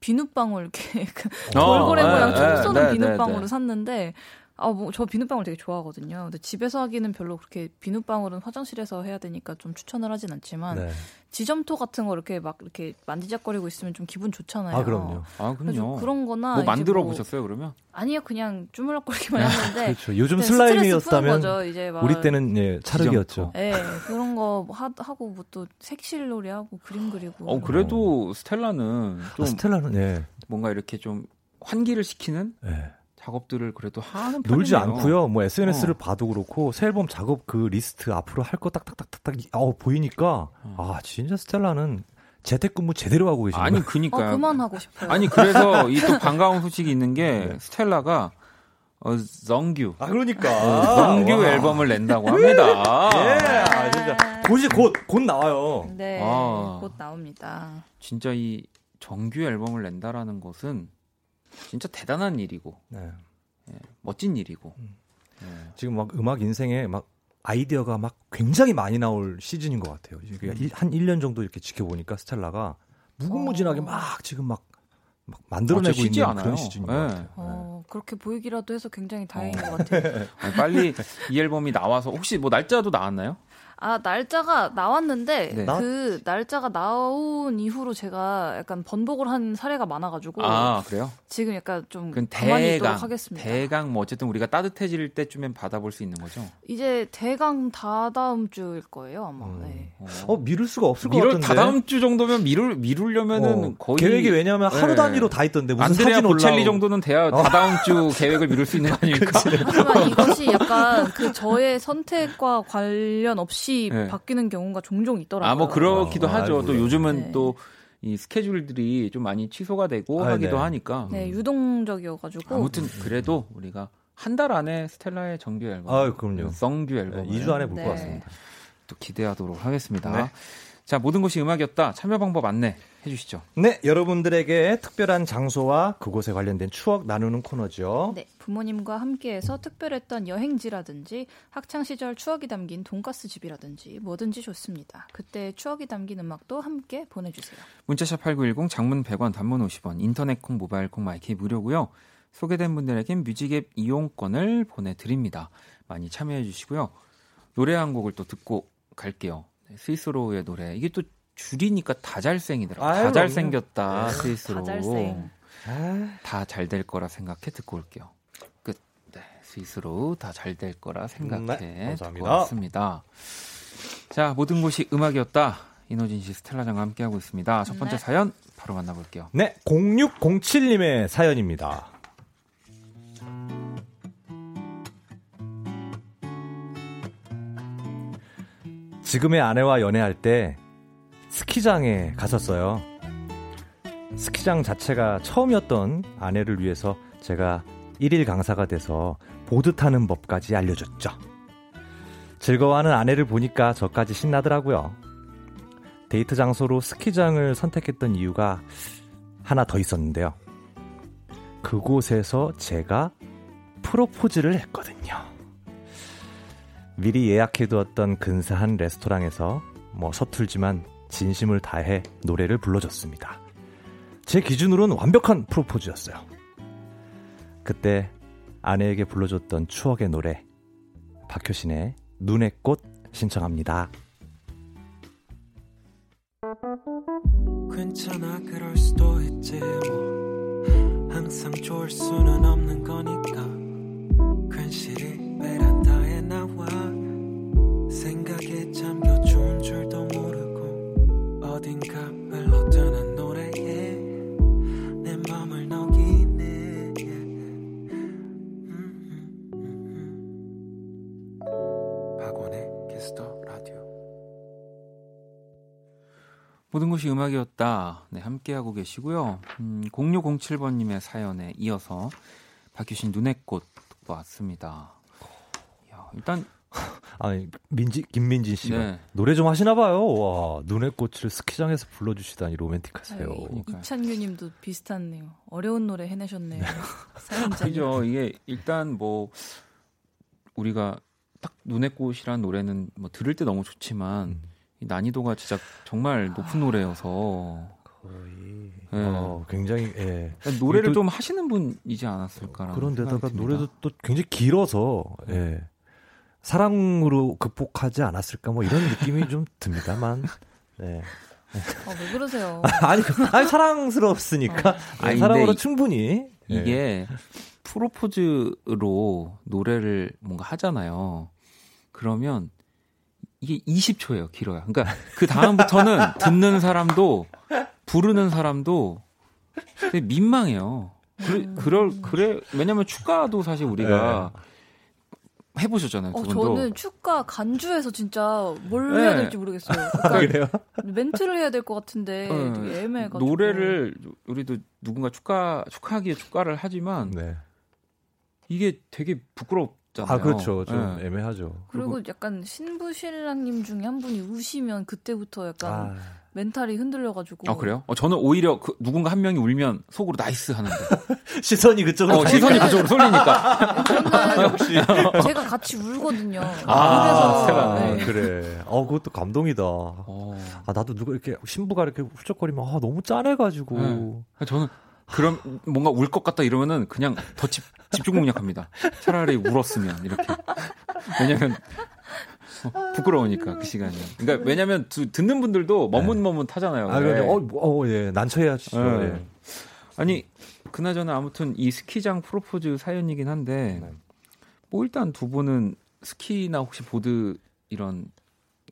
비눗방울 이렇게 (laughs) 그 돌고래 어, 모양 총 쏘는 비눗방울을 샀는데 아, 뭐, 저 비눗방울 되게 좋아하거든요. 근데 집에서 하기는 별로 그렇게 비눗방울은 화장실에서 해야 되니까 좀 추천을 하진 않지만, 네. 지점토 같은 거 이렇게 막 이렇게 만지작거리고 있으면 좀 기분 좋잖아요. 아, 그럼요. 아, 그럼요. 그런 거나. 뭐 만들어 뭐, 보셨어요, 그러면? 아니요, 그냥 주물럭거리기만 했는데. (laughs) 그렇죠. 요즘 슬라임이었다면, 거죠, 이제 막 우리 때는 예, 차르기였죠. 예, 네, 그런 거 하, 하고 뭐 또 색실놀이 하고 그림 그리고. 어, 그래도 어. 스텔라는. 좀 아, 스텔라는, 예. 뭔가 이렇게 좀 환기를 시키는? 예. 작업들을 그래도 하는 놀지 않고요. 뭐 SNS를 어. 봐도 그렇고 새 앨범 작업 그 리스트 앞으로 할 거 딱딱딱딱딱 어 보이니까 어. 아 진짜 스텔라는 재택근무 제대로 하고 계시네요. 아니 그니까 어, 그만하고 싶어요. 아니 그래서 (laughs) 이 또 반가운 소식이 있는 게 네. 스텔라가 어, 정규. 아, 그러니까. 어, 정규 와. 앨범을 낸다고 합니다. (laughs) 예, 아, 진짜. 곧이 곧, 곧 나와요. 네, 아, 곧 나옵니다. 진짜 이 정규 앨범을 낸다라는 것은 진짜 대단한 일이고, 네. 예, 멋진 일이고. 음. 예. 지금 막 음악 인생에 막 아이디어가 막 굉장히 많이 나올 시즌인 것 같아요. 음. 한 1년 정도 이렇게 지켜보니까 스텔라가 무궁무진하게 어. 막 지금 막, 막 만들어내고 아, 있는 않아요. 그런 시즌인 네. 것 같아요. 어, 네. 그렇게 보이기라도 해서 굉장히 다행인 어. 것 같아요. (laughs) 빨리 이 앨범이 나와서 혹시 뭐 날짜도 나왔나요? 아 날짜가 나왔는데 네. 그 날짜가 나온 이후로 제가 약간 번복을 한 사례가 많아가지고 아 그래요? 지금 약간 좀 있도록 하겠습니다. 대강 뭐 어쨌든 우리가 따뜻해질 때쯤엔 받아볼 수 있는 거죠? 이제 대강 다다음 주일 거예요 아마. 음. 네. 어. 어. 미룰 수가 없을 것 같은데. 다다음 주 정도면 미룰 미룰려면은 어. 거의 계획이 왜냐하면 하루 네. 단위로 다 있던데 무슨 안드레아 보첼리 정도는 돼야 어. 다다음 주 계획을 미룰 수 있는 거 (laughs) 아닙니까? 하지만 이것이 약간 그 저의 선택과 관련 없이 없이 네. 바뀌는 경우가 종종 있더라고요. 아, 뭐 그렇기도 어, 하죠. 아이고. 또 요즘은 네. 또이 스케줄들이 좀 많이 취소가 되고 아, 하기도 네. 하니까. 네, 유동적이어가지고. 아무튼 그래도 우리가 한 달 안에 스텔라의 정규 앨범, 아, 그럼요. 성규 앨범, 2주 안에 볼것 네. 같습니다. 또 기대하도록 하겠습니다. 네. 자, 모든 것이 음악이었다. 참여 방법 안내 해주시죠. 네, 여러분들에게 특별한 장소와 그곳에 관련된 추억 나누는 코너죠. 네, 부모님과 함께해서 특별했던 여행지라든지 학창 시절 추억이 담긴 돈가스 집이라든지 뭐든지 좋습니다. 그때 추억이 담긴 음악도 함께 보내주세요. 문자샵 8910 장문 100원, 단문 50원, 인터넷 콩, 모바일 콩, 마이크 무료고요. 소개된 분들에겐 뮤직앱 이용권을 보내드립니다. 많이 참여해 주시고요. 노래 한 곡을 또 듣고 갈게요. 네, 스위스로의 노래. 이게 또 줄이니까 다 잘생이더라. 다 잘생겼다. 네. 스위스로. 다잘 될 거라 생각해 듣고 올게요. 끝. 네, 스위스로 다 잘 될 거라 생각해 네, 듣고 왔습니다. 자, 모든 곳이 음악이었다. 이노진 씨, 스텔라장과 함께하고 있습니다. 첫 번째 네. 사연 바로 만나볼게요. 네, 0607님의 사연입니다. 지금의 아내와 연애할 때 스키장에 갔었어요. 스키장 자체가 처음이었던 아내를 위해서 제가 1일 강사가 돼서 보드 타는 법까지 알려줬죠. 즐거워하는 아내를 보니까 저까지 신나더라고요. 데이트 장소로 스키장을 선택했던 이유가 하나 더 있었는데요. 그곳에서 제가 프로포즈를 했거든요. 미리 예약해두었던 근사한 레스토랑에서 뭐 서툴지만 진심을 다해 노래를 불러줬습니다. 제 기준으로는 완벽한 프로포즈였어요. 그때 아내에게 불러줬던 추억의 노래 박효신의 눈의 꽃 신청합니다. 괜찮아 그럴 수도 있지 뭐 항상 좋을 수는 없는 거니까 괜시리 베란다에 나와 생각에 잠겨 모든 것이 음악이었다. 네, 함께하고 계시고요. 음, 0607번님의 사연에 이어서 박효신 눈의 꽃 왔습니다. 일단 아니 민지 김민진 씨가 네. 노래 좀 하시나 봐요. 와 눈의 꽃을 스키장에서 불러주시다니 로맨틱하세요. 이찬규님도 비슷하네요. 어려운 노래 해내셨네요. (laughs) 그죠. 이게 일단 뭐 우리가 딱 눈의 꽃이란 노래는 뭐 들을 때 너무 좋지만 음. 난이도가 진짜 정말 높은 노래여서 거의 네. 어, 굉장히 예. 노래를 또, 좀 하시는 분이지 않았을까 그런데다가 노래도 또 굉장히 길어서 예. 사랑으로 극복하지 않았을까 뭐 이런 느낌이 좀 듭니다만. 네. 어, 왜 그러세요? (laughs) 아니, 아니 사랑스럽으니까 어. 아니, 사랑으로 충분히 이게 네. 프로포즈로 노래를 뭔가 하잖아요. 그러면 이게 20초예요, 길어요. 그러니까 그 다음부터는 (laughs) 듣는 사람도 부르는 사람도 되게 민망해요. 음. 그럴 그래 왜냐면 축가도 사실 우리가 네. 해보셨잖아요. 어, 저는 축가 간주에서 진짜 뭘 네. 해야 될지 모르겠어요. (laughs) 그러니까 그래요? 멘트를 해야 될 것 같은데 네. 애매해가지고 노래를 우리도 누군가 축가 축하하기에 축가를 하지만 네. 이게 되게 부끄럽잖아요. 아 그렇죠, 좀 네. 애매하죠. 그리고, 그리고, 약간 신부 신랑님 중에 한 분이 우시면 그때부터 약간 아. 멘탈이 흔들려가지고. 아 그래요? 어, 저는 오히려 그 누군가 한 명이 울면 속으로 nice 하는데 (laughs) 시선이 그쪽으로. 어, 시선이 그쪽으로 쏠리니까. 저는 (laughs) 역시 제가 같이 울거든요. 아, 그래서 네. 그래. 어 그것도 감동이다. 어. 아 나도 누가 이렇게 신부가 이렇게 훌쩍거리면 아 너무 짠해가지고. 네. 저는 그럼 뭔가 울 것 같다 이러면은 그냥 더 집, 집중 공략합니다. 차라리 울었으면 이렇게. 왜냐면 (laughs) 부끄러우니까 그 시간이. 그러니까 왜냐면 두, 듣는 분들도 머뭇머뭇하잖아요. 아, 네. 어, 어, 예, 난처해야죠. 네. 예. 아니 그나저나 아무튼 이 스키장 프로포즈 사연이긴 한데 네. 뭐 일단 두 분은 스키나 혹시 보드 이런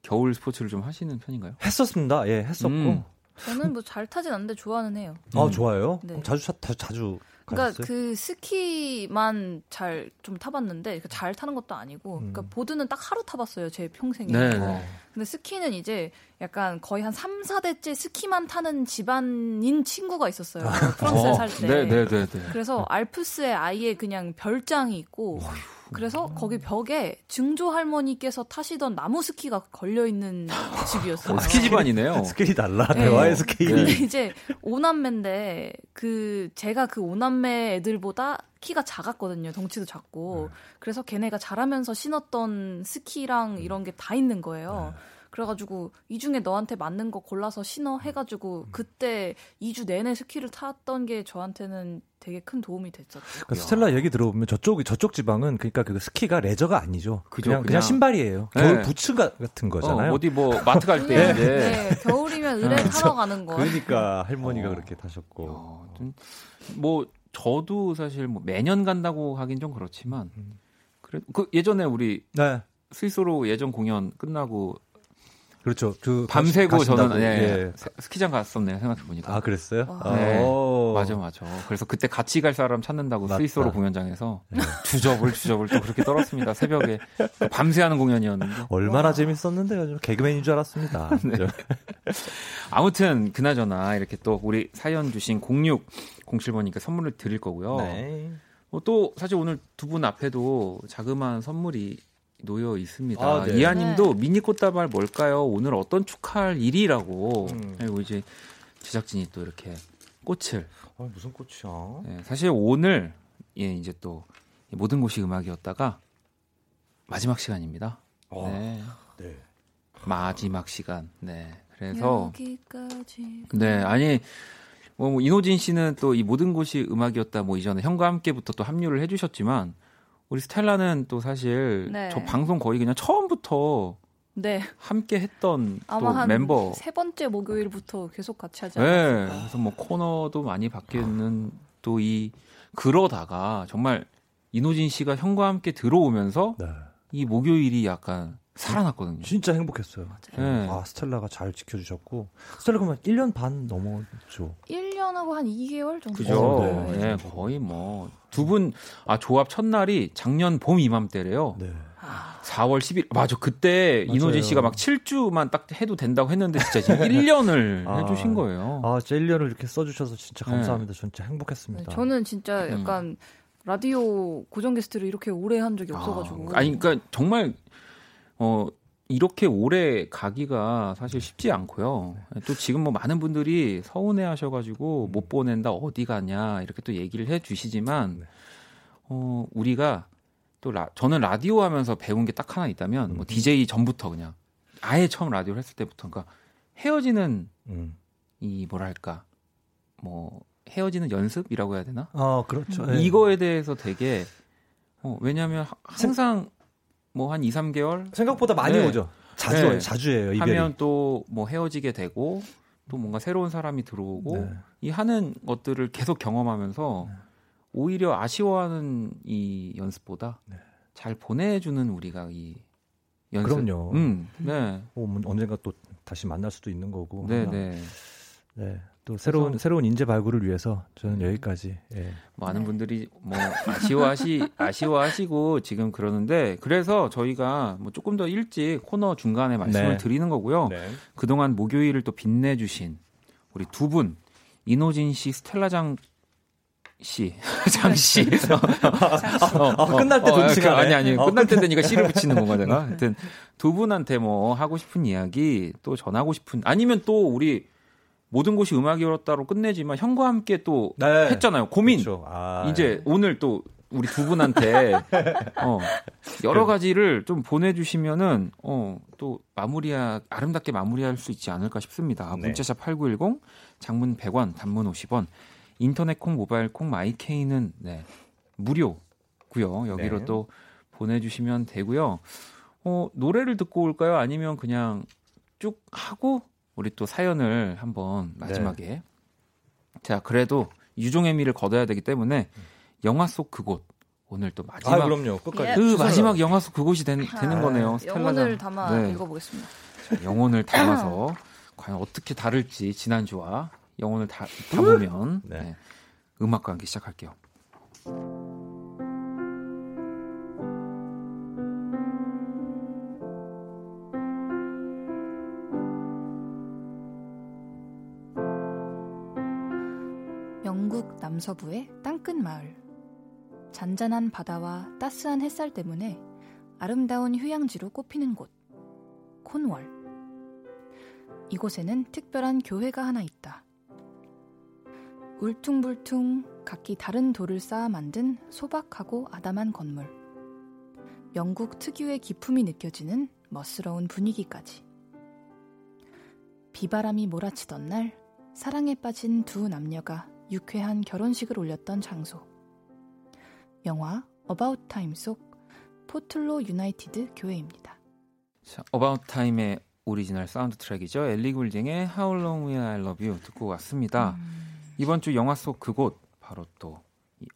겨울 스포츠를 좀 하시는 편인가요? 했었습니다. 예, 했었고. 음. 저는 뭐 잘 타진 않는데 좋아는 해요. 아, 음. 좋아요? 네. 자주 타, 자주 그러니까 그 스키만 잘 좀 타봤는데 그잘 타는 것도 아니고 음. 그러니까 보드는 딱 하루 타봤어요 제 평생에. 네. 어. 근데 스키는 이제 약간 거의 한 3, 4대째 스키만 타는 집안인 친구가 있었어요. 프랑스에 어. 살 때. 네, 네, 네, 네. 그래서 알프스에 아예 그냥 별장이 있고 어휴. 그래서 거기 벽에 증조 할머니께서 타시던 나무 스키가 걸려 있는 집이었어요. 어, 스키 집안이네요. (laughs) 스케일이 달라. 네. 대화의 스케일이. 근데 이제 오남매인데 그 제가 그 오남매 애들보다 키가 작았거든요. 덩치도 작고. 네. 그래서 걔네가 자라면서 신었던 스키랑 이런 게 다 있는 거예요. 네. 그래가지고 이 중에 너한테 맞는 거 골라서 신어 해가지고 그때 2주 내내 스키를 탔던 게 저한테는 되게 큰 도움이 됐었죠. 그러니까 스텔라 얘기 들어보면 저쪽 저쪽 지방은 그러니까 그 스키가 레저가 아니죠. 그죠, 그냥, 그냥, 신발이에요. 네. 겨울 부츠 같은 거잖아요. 어, 디뭐 마트 갈 때. 네. 네. 겨울이면 의뢰 타러 가는 거. 그러니까 할머니가 어. 그렇게 타셨고. 어, 뭐 저도 사실 뭐 매년 간다고 하긴 좀 그렇지만 음. 그래 그 예전에 우리 네. 스위스로 예전 공연 끝나고 그렇죠. 그 밤새고 가신다고. 저는 예, 예. 스키장 갔었네요. 생각해 보니까. 아 그랬어요? 네. 맞아 맞아. 그래서 그때 같이 갈 사람 찾는다고 맞다. 스위스로 공연장에서 네. 주접을 주접을 또 그렇게 떨었습니다. 새벽에 밤새 하는 공연이었는데. 얼마나 와. 재밌었는데요. 개그맨인 줄 알았습니다. (laughs) 네. 아무튼 그나저나 이렇게 또 우리 사연 주신 06 07번님께 선물을 드릴 거고요. 네. 뭐 또 사실 오늘 두 분 앞에도 자그마한 선물이 놓여 있습니다. 아, 네. 이하님도 네. 미니 꽃다발 뭘까요? 오늘 어떤 축하할 일이라고 음. 그리고 이제 제작진이 또 이렇게 꽃을 아, 무슨 꽃이야? 네, 사실 오늘 예 이제 또 모든 곳이 음악이었다가 마지막 시간입니다. 어, 네. 네. 마지막 시간. 네. 그래서 여기까지. 네 아니 뭐, 뭐 이노진 씨는 또 이 모든 곳이 음악이었다 뭐 이전에 형과 함께부터 또 합류를 해주셨지만 우리 스텔라는 또 사실 네. 저 방송 거의 그냥 처음부터 네. 함께 했던 또 멤버 세 번째 목요일부터 계속 같이 하지 않았어요. 네. 그래서 뭐 코너도 많이 바뀌는 또 이 그러다가 정말 이노진 씨가 형과 함께 들어오면서 네. 이 목요일이 약간 살아났거든요. 진짜 행복했어요. 네. 아, 스텔라가 잘 지켜주셨고. 스텔라 그러면 1년 반 넘었죠. 1년하고 한 2개월 정도. 그죠. 어, 네. 네. 거의 뭐. 두 분, 아, 조합 첫날이 작년 봄 이맘때래요. 네. 4월 10일. 맞아. 그때 맞아요. 이노진 씨가 막 7주만 딱 해도 된다고 했는데 진짜 지금 1년을 (laughs) 아, 해주신 거예요. 아, 진짜 1년을 이렇게 써주셔서 진짜 감사합니다. 네. 진짜 행복했습니다. 네, 저는 진짜 음. 약간 음. 라디오 고정 게스트를 이렇게 오래 한 적이 없어가지고. 아, 아니, 그러니까 정말 어, 이렇게 오래 가기가 사실 쉽지 않고요. 또 지금 뭐 많은 분들이 서운해 하셔가지고 못 보낸다, 어디 가냐, 이렇게 또 얘기를 해 주시지만, 네. 어, 우리가 또 라, 저는 라디오 하면서 배운 게 딱 하나 있다면, 뭐 DJ 음. 전부터 그냥, 아예 처음 라디오를 했을 때부터, 그러니까 헤어지는 음. 이 뭐랄까, 뭐, 헤어지는 연습이라고 해야 되나? 아, 그렇죠. 네. 이거에 대해서 되게, 어, 왜냐면 항상 뭐 한 2, 3개월 생각보다 많이 네. 오죠. 자주 네. 자주 해요. 이별이. 하면 또 뭐 헤어지게 되고 또 뭔가 새로운 사람이 들어오고 네. 이 하는 것들을 계속 경험하면서 네. 오히려 아쉬워하는 이 연습보다 네. 잘 보내주는 우리가 이 연습. 그럼요. 음, 네. 어, 뭐 언젠가 또 다시 만날 수도 있는 거고. 네, 네. 네. 또 새로운 새로운 인재 발굴을 위해서 저는 음. 여기까지. 예. 많은 네. 분들이 뭐 아쉬워하시 (laughs) 아쉬워하시고 지금 그러는데 그래서 저희가 뭐 조금 더 일찍 코너 중간에 말씀을 네. 드리는 거고요. 네. 그동안 목요일을 또 빛내주신 우리 두 분 이노진 씨, 스텔라장 씨, (laughs) 장씨. 어, 어, 어, 끝날 때 어, 동시간에. 그, 아니, 아니. 끝날 때 되니까 씨를 붙이는 (laughs) 건가, 제가. 하여튼, 두 분한테 뭐, 하고 싶은 이야기, 또 전하고 싶은, 아니면 또 우리, 모든 곳이 음악이었다로 끝내지만, 형과 함께 또 네. 했잖아요. 고민. 그렇죠. 아, 이제 네. 오늘 또, 우리 두 분한테, (laughs) 어, 여러 가지를 좀 보내주시면은, 어, 또 마무리야, 아름답게 마무리할 수 있지 않을까 싶습니다. 네. 문자샵 8910, 장문 100원, 단문 50원, 인터넷 콩, 모바일 콩, 마이케이는 네, 무료고요. 여기로 네. 또 보내주시면 되고요. 어, 노래를 듣고 올까요? 아니면 그냥 쭉 하고 우리 또 사연을 한번 마지막에 네. 자 그래도 유종의 미를 거둬야 되기 때문에 영화 속 그곳 오늘 또 마지막 아, 그럼요 끝까지 그 마지막 영화 속 그곳이 된, 아, 되는 거네요. 영혼을 담아 네. 읽어보겠습니다. 영혼을 담아서 (clears throat) 과연 어떻게 다를지 지난주와 영혼을 다, 담으면 네. 네. 음악과 함께 시작할게요. 남서부의 땅끝 마을. 잔잔한 바다와 따스한 햇살 때문에 아름다운 휴양지로 꼽히는 곳. 콘월. 이곳에는 특별한 교회가 하나 있다. 울퉁불퉁 각기 다른 돌을 쌓아 만든 소박하고 아담한 건물. 영국 특유의 기품이 느껴지는 멋스러운 분위기까지. 비바람이 몰아치던 날 사랑에 빠진 두 남녀가 유쾌한 결혼식을 올렸던 장소. 영화 About Time 속 포틀로 United 교회입니다. 자, About Time의 오리지널 사운드 트랙이죠. 엘리 굴딩의 How Long Will I Love You 듣고 왔습니다. 음... 이번 주 영화 속 그곳 바로 또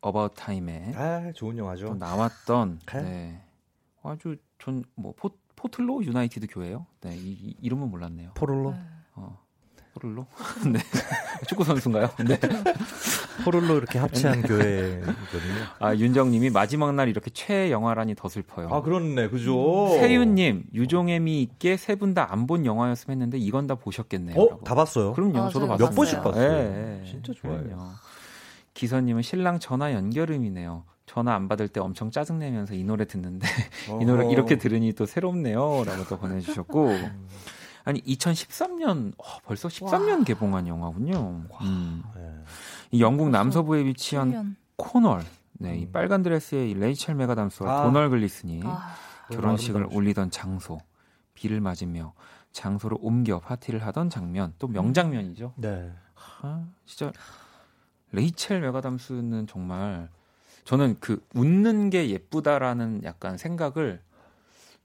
About Time에 아 좋은 영화죠. 나왔던 (laughs) 네. 아주 전 뭐 포틀로 United 교회요. 네, 이, 이 이름은 몰랐네요. 포를로. 네. 어. 포를로? (laughs) 네. 축구 선수인가요? 네. 포를로 이렇게 합치한 네. 교회거든요. 아, 윤정 님이 마지막 날 이렇게 최애 영화라니 더 슬퍼요. 아, 그렇네. 그죠. 세윤 님, 유종애미 있게 세 분 다 안 본 영화였으면 했는데 이건 다 보셨겠네요. 어, 다 봤어요? 그럼요. 아, 저도 봤어요. 몇 번씩 봤어요. 네. 진짜 좋아요. 기사님은 신랑 전화 연결음이네요. 전화 안 받을 때 엄청 짜증내면서 이 노래 듣는데 (laughs) 이 노래 이렇게 들으니 또 새롭네요 라고 또 보내주셨고 음. (laughs) 아니 2013년 어, 벌써 13년 와. 개봉한 영화군요. 음. 네. 이 영국 남서부에 위치한 1년. 콘월. 네, 이 음. 빨간 드레스의 레이첼 맥아담스와 아. 도널 글리슨이 아. 결혼식을 올리던 장소, 비를 맞으며 장소를 옮겨 파티를 하던 장면, 또 명장면이죠. 네. 하, 진짜 레이첼 맥아담스는 정말 저는 그 웃는 게 예쁘다라는 약간 생각을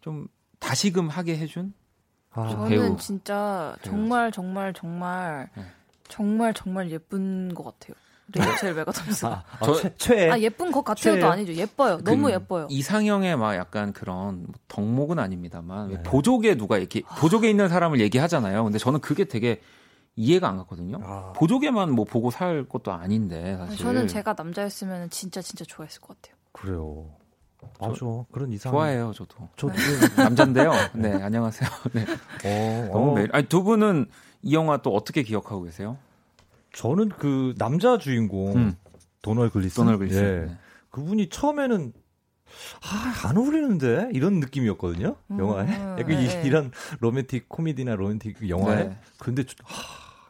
좀 다시금 하게 해준 아, 저는 배우. 진짜 정말 정말 정말 네. 정말 정말 예쁜 것 같아요. (laughs) 레이첼 맥아담스. 아, 아, 저, 최, 아 예쁜 것 같아요도 아니죠. 예뻐요. 그, 너무 예뻐요. 이상형의 막 약간 그런 뭐 덕목은 아닙니다만 네. 보조개 누가 이렇게 보조개 있는 사람을 얘기하잖아요. 근데 저는 그게 되게 이해가 안 갔거든요. 아. 보조개만 뭐 보고 살 것도 아닌데 사실. 저는 제가 남자였으면 진짜 진짜 좋아했을 것 같아요. 그래요. 맞아. 그런 이상. 좋아해요, 저도. 저도 남잔데요. (laughs) 네, 안녕하세요. (laughs) 네. 어, 너무 어. 매일. 아니, 두 분은 이 영화 또 어떻게 기억하고 계세요? 저는 그 남자 주인공 음. 도널 글리슨. 도널 글리슨. 예. 네. 그분이 처음에는 아, 안 어울리는데 이런 느낌이었거든요. 음, 영화에. 음, 약간 (laughs) 네. 이, 런 로맨틱 코미디나 로맨틱 영화에. 네. 근데 하,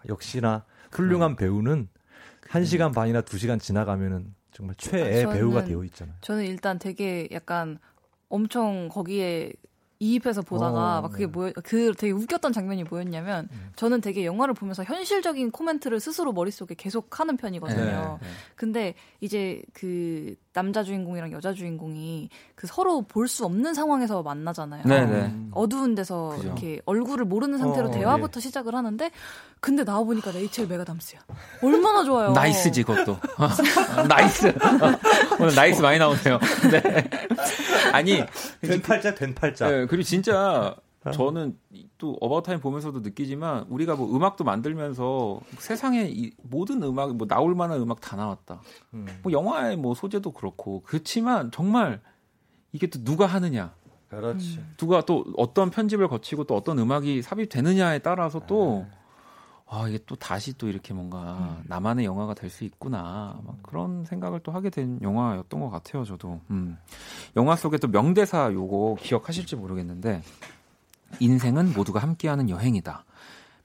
역시나 훌륭한 배우는 1시간 반이나 2시간 지나가면은 정말 최애 아, 배우가 되어 있잖아요. 저는 일단 되게 약간 엄청 거기에 이입해서 보다가 어, 막 그게 네. 뭐그 되게 웃겼던 장면이 뭐였냐면 음. 저는 되게 영화를 보면서 현실적인 코멘트를 스스로 머릿속에 계속 하는 편이거든요. 네, 네. 근데 이제 그 남자 주인공이랑 여자 주인공이 그 서로 볼 수 없는 상황에서 만나잖아요. 네, 네. 어두운 데서 그죠. 이렇게 얼굴을 모르는 상태로 어, 대화부터 네. 시작을 하는데 근데 나와 보니까 레이첼 메가담스야. 얼마나 좋아요. 나이스지 그것도. (laughs) Nice. 오늘 nice 많이 나오네요. 네. 아니 된 팔자 된 팔자. 네, 그리고 진짜 저는 또 About Time 보면서도 느끼지만 우리가 뭐 음악도 만들면서 세상에 이 모든 음악 뭐 나올 만한 음악 다 나왔다. 음. 뭐 영화의 뭐 소재도 그렇고 그렇지만 정말 이게 또 누가 하느냐. 그렇지. 음. 누가 또 어떤 편집을 거치고 또 어떤 음악이 삽입되느냐에 따라서 또 네. 아, 이게 또 다시 또 이렇게 뭔가 음. 나만의 영화가 될 수 있구나. 막 그런 생각을 또 하게 된 영화였던 것 같아요, 저도. 음. 영화 속에 또 명대사 요거 기억하실지 모르겠는데 인생은 모두가 함께하는 여행이다.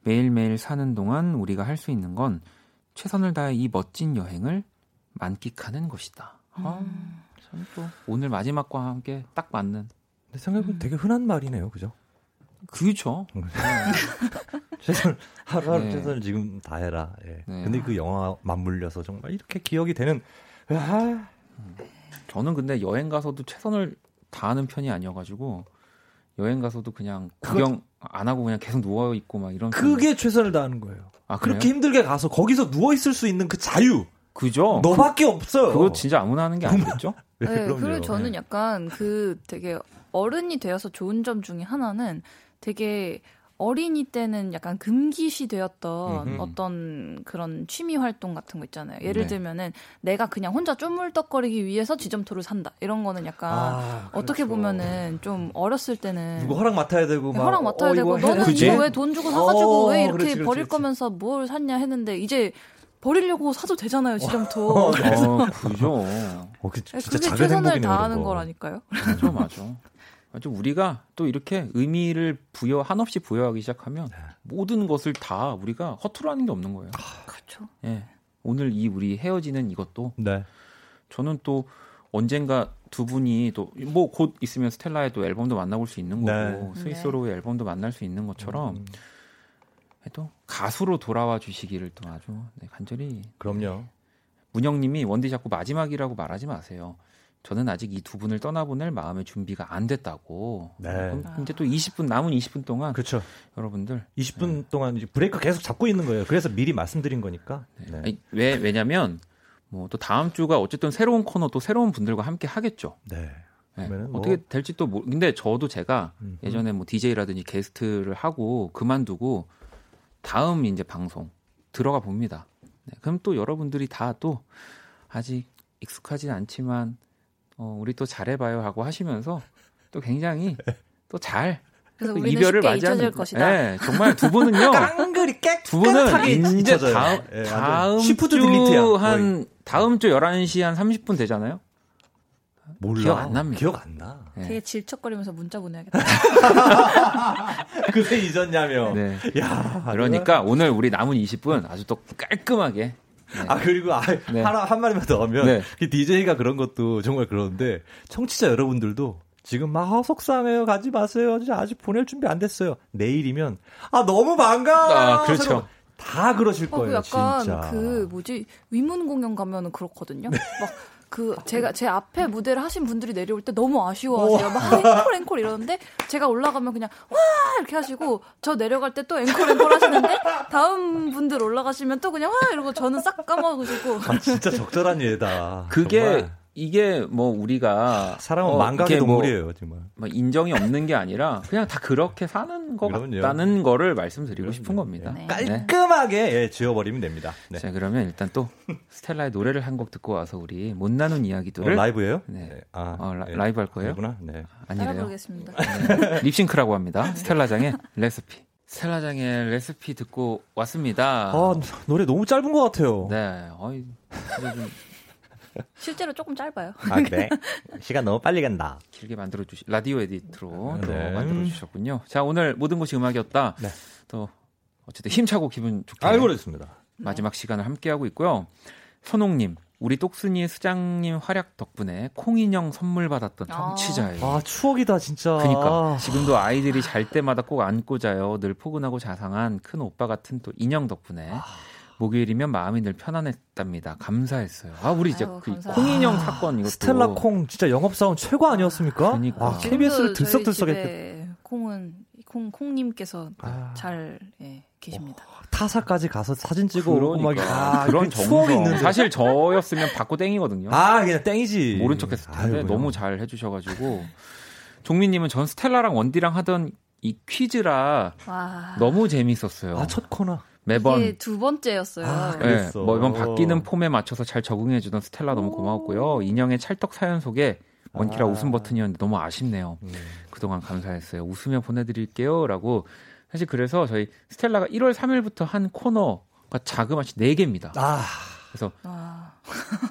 매일매일 사는 동안 우리가 할 수 있는 건 최선을 다해 이 멋진 여행을 만끽하는 것이다. 아, 음. 참또 오늘 마지막과 함께 딱 맞는. 생각해보면 음. 되게 흔한 말이네요, 그죠? 그렇죠. (laughs) 네. 최선 하루하루 네. 최선을 지금 다해라. 예. 네. 근데 그 영화 맞물려서 정말 이렇게 기억이 되는. 아. 저는 근데 여행 가서도 최선을 다하는 편이 아니어가지고 여행 가서도 그냥 구경 안 하고 그냥 계속 누워 있고 막 이런. 그게 편... 최선을 다하는 거예요. 아, 그렇게 힘들게 가서 거기서 누워 있을 수 있는 그 자유. 그죠? 너밖에 그, 없어요. 그거 진짜 아무나 하는 게 아니겠죠? (laughs) 네, 네 그리고 저는 네. 약간 그 되게 어른이 되어서 좋은 점 중에 하나는 되게 어린이 때는 약간 금기시 되었던 음흠. 어떤 그런 취미 활동 같은 거 있잖아요. 예를 네. 들면은 내가 그냥 혼자 쪼물떡거리기 위해서 지점토를 산다. 이런 거는 약간 아, 어떻게 그렇죠. 보면은 좀 어렸을 때는 누구 허락 맡아야 되고 막 허락 맡아야 어, 되고 너는 이거 왜 돈 주고 사가지고 어, 왜 이렇게 그렇지, 그렇지, 버릴 그렇지. 거면서 뭘 샀냐 했는데 이제 버리려고 사도 되잖아요 지점토. (laughs) 어, 그죠. 어, 그, 진짜 그게 최선을 다하는 거라니까요. 맞아, 맞아. 아주 우리가 또 이렇게 의미를 부여 한없이 부여하기 시작하면 네. 모든 것을 다 우리가 허투루 하는 게 없는 거예요. 아, 그렇죠. 예. 오늘 이 우리 헤어지는 이것도 네. 저는 또 언젠가 두 분이 또 뭐 곧 있으면 스텔라의 또 앨범도 만나볼 수 있는 거고 네. 스위스로의 네. 앨범도 만날 수 있는 것처럼 음. 또 가수로 돌아와 주시기를 또 아주 네, 간절히 그럼요. 문영님이 원디 자꾸 마지막이라고 말하지 마세요. 저는 아직 이 두 분을 떠나보낼 마음의 준비가 안 됐다고. 네. 그럼 이제 또 20분 남은 20분 동안 그렇죠. 여러분들 20분 네. 동안 이제 브레이크 계속 잡고 있는 거예요. 그래서 미리 말씀드린 거니까. 네. 네. 아니, 왜 왜냐면 뭐 또 다음 주가 어쨌든 새로운 코너 또 새로운 분들과 함께 하겠죠. 네. 네. 뭐... 어떻게 될지 또 모... 근데 저도 제가 음흠. 예전에 뭐 DJ라든지 게스트를 하고 그만두고 다음 이제 방송 들어가 봅니다. 네. 그럼 또 여러분들이 다 또 아직 익숙하진 않지만 어, 우리 또 잘해봐요 하고 하시면서 또 굉장히 또잘 이별을 맞이하는 것이다. 네, 정말 두 분은요. (laughs) 깡그리 두 분은 이제 다음 네, 다음 주한 다음 주 11시 한 30분 되잖아요. 몰라. 기억 안 납니다. 기억 안 나. 네. 되게 질척거리면서 문자 보내야겠다. (laughs) 그새 잊었냐며. 네. 야, 그러니까 오늘 우리 남은 20분 아주 또 깔끔하게 네. 아 그리고 아, 네. 하나 한 마디만 더 하면 네. 그 DJ가 그런 것도 정말 그러는데 청취자 여러분들도 지금 막 아, 속상해요 가지 마세요 아직 보낼 준비 안 됐어요. 내일이면 아 너무 반가워 아 그렇죠. 다 그러실 어, 그 거예요 어, 약간 진짜. 그 뭐지? 위문 공연 가면은 그렇거든요? 네. 막 그 제가 제 앞에 무대를 하신 분들이 내려올 때 너무 아쉬워하세요. 막 앵콜 앵콜 이러는데 제가 올라가면 그냥 와 이렇게 하시고 저 내려갈 때 또 앵콜 앵콜 하시는데 다음 분들 올라가시면 또 그냥 와 이러고 저는 싹 까먹으시고. 아 진짜 적절한 예다. 그게 정말. 이게 뭐 우리가 사람은 어, 망각의 뭐 동물이에요, 뭐, 정말. 뭐 인정이 없는 게 아니라 그냥 다 그렇게 사는 것 그럼요. 같다는 거를 말씀드리고 그럼요. 싶은 겁니다. 네. 깔끔하게 예, 지워버리면 됩니다. 네. 자 그러면 일단 또 스텔라의 노래를 한 곡 듣고 와서 우리 못 나눈 이야기들을 어, 라이브예요? 네. 네. 아, 어, 라, 예. 이브할 거예요? 그구나 네. 아니래요. 보겠습니다. 네. 립싱크라고 합니다. 스텔라장의 레시피. 스텔라장의 레시피 듣고 왔습니다. 아 노래 너무 짧은 것 같아요. 네. 어이, 좀 실제로 조금 짧아요. 아 그래? (laughs) 시간 너무 빨리 간다. 길게 만들어 주시 radio edit로 네. 만들어 주셨군요. 자 오늘 모든 것이 음악이었다. 네. 또 어쨌든 힘차고 기분 좋게 알고 그랬습니다. 마지막 네. 시간을 함께 하고 있고요. 손옥님 우리 똑순이 수장님 활약 덕분에 콩인형 선물 받았던 아. 청취자예요. 아 추억이다 진짜. 그니까 지금도 아이들이 잘 때마다 꼭 안고 자요. 늘 포근하고 자상한 큰 오빠 같은 또 인형 덕분에. 아. 목요일이면 마음이 늘 편안했답니다. 감사했어요. 아, 우리 이제 아유, 그 콩인형 사건 이것도 스텔라 콩 진짜 영업 사원 최고 아니었습니까? 그러니까 아, KBS를 들썩들썩했대. 콩은 콩 콩님께서 아. 잘 예, 계십니다. 어, 타사까지 가서 사진 찍고 그러니까. 막 아, 그런 정성 있는 사실 저였으면 받고 땡이거든요. 아 그냥 땡이지. 모른 척했을 텐데 아이고요. 너무 잘 해주셔가지고 종민님은 전 스텔라랑 원디랑 하던 이 퀴즈라 와. 너무 재밌었어요. 아, 첫 코너. 매번 두 번째였어요. 아, 네, 매번 바뀌는 폼에 맞춰서 잘 적응해주던 스텔라 너무 고마웠고요. 인형의 찰떡 사연 속에 원키라 아. 웃음 버튼이었는데 너무 아쉽네요. 음. 그동안 감사했어요. 웃으며 보내드릴게요라고 사실 그래서 저희 스텔라가 1월 3일부터 한 코너가 자그마치 4 개입니다. 아. 그래서 아.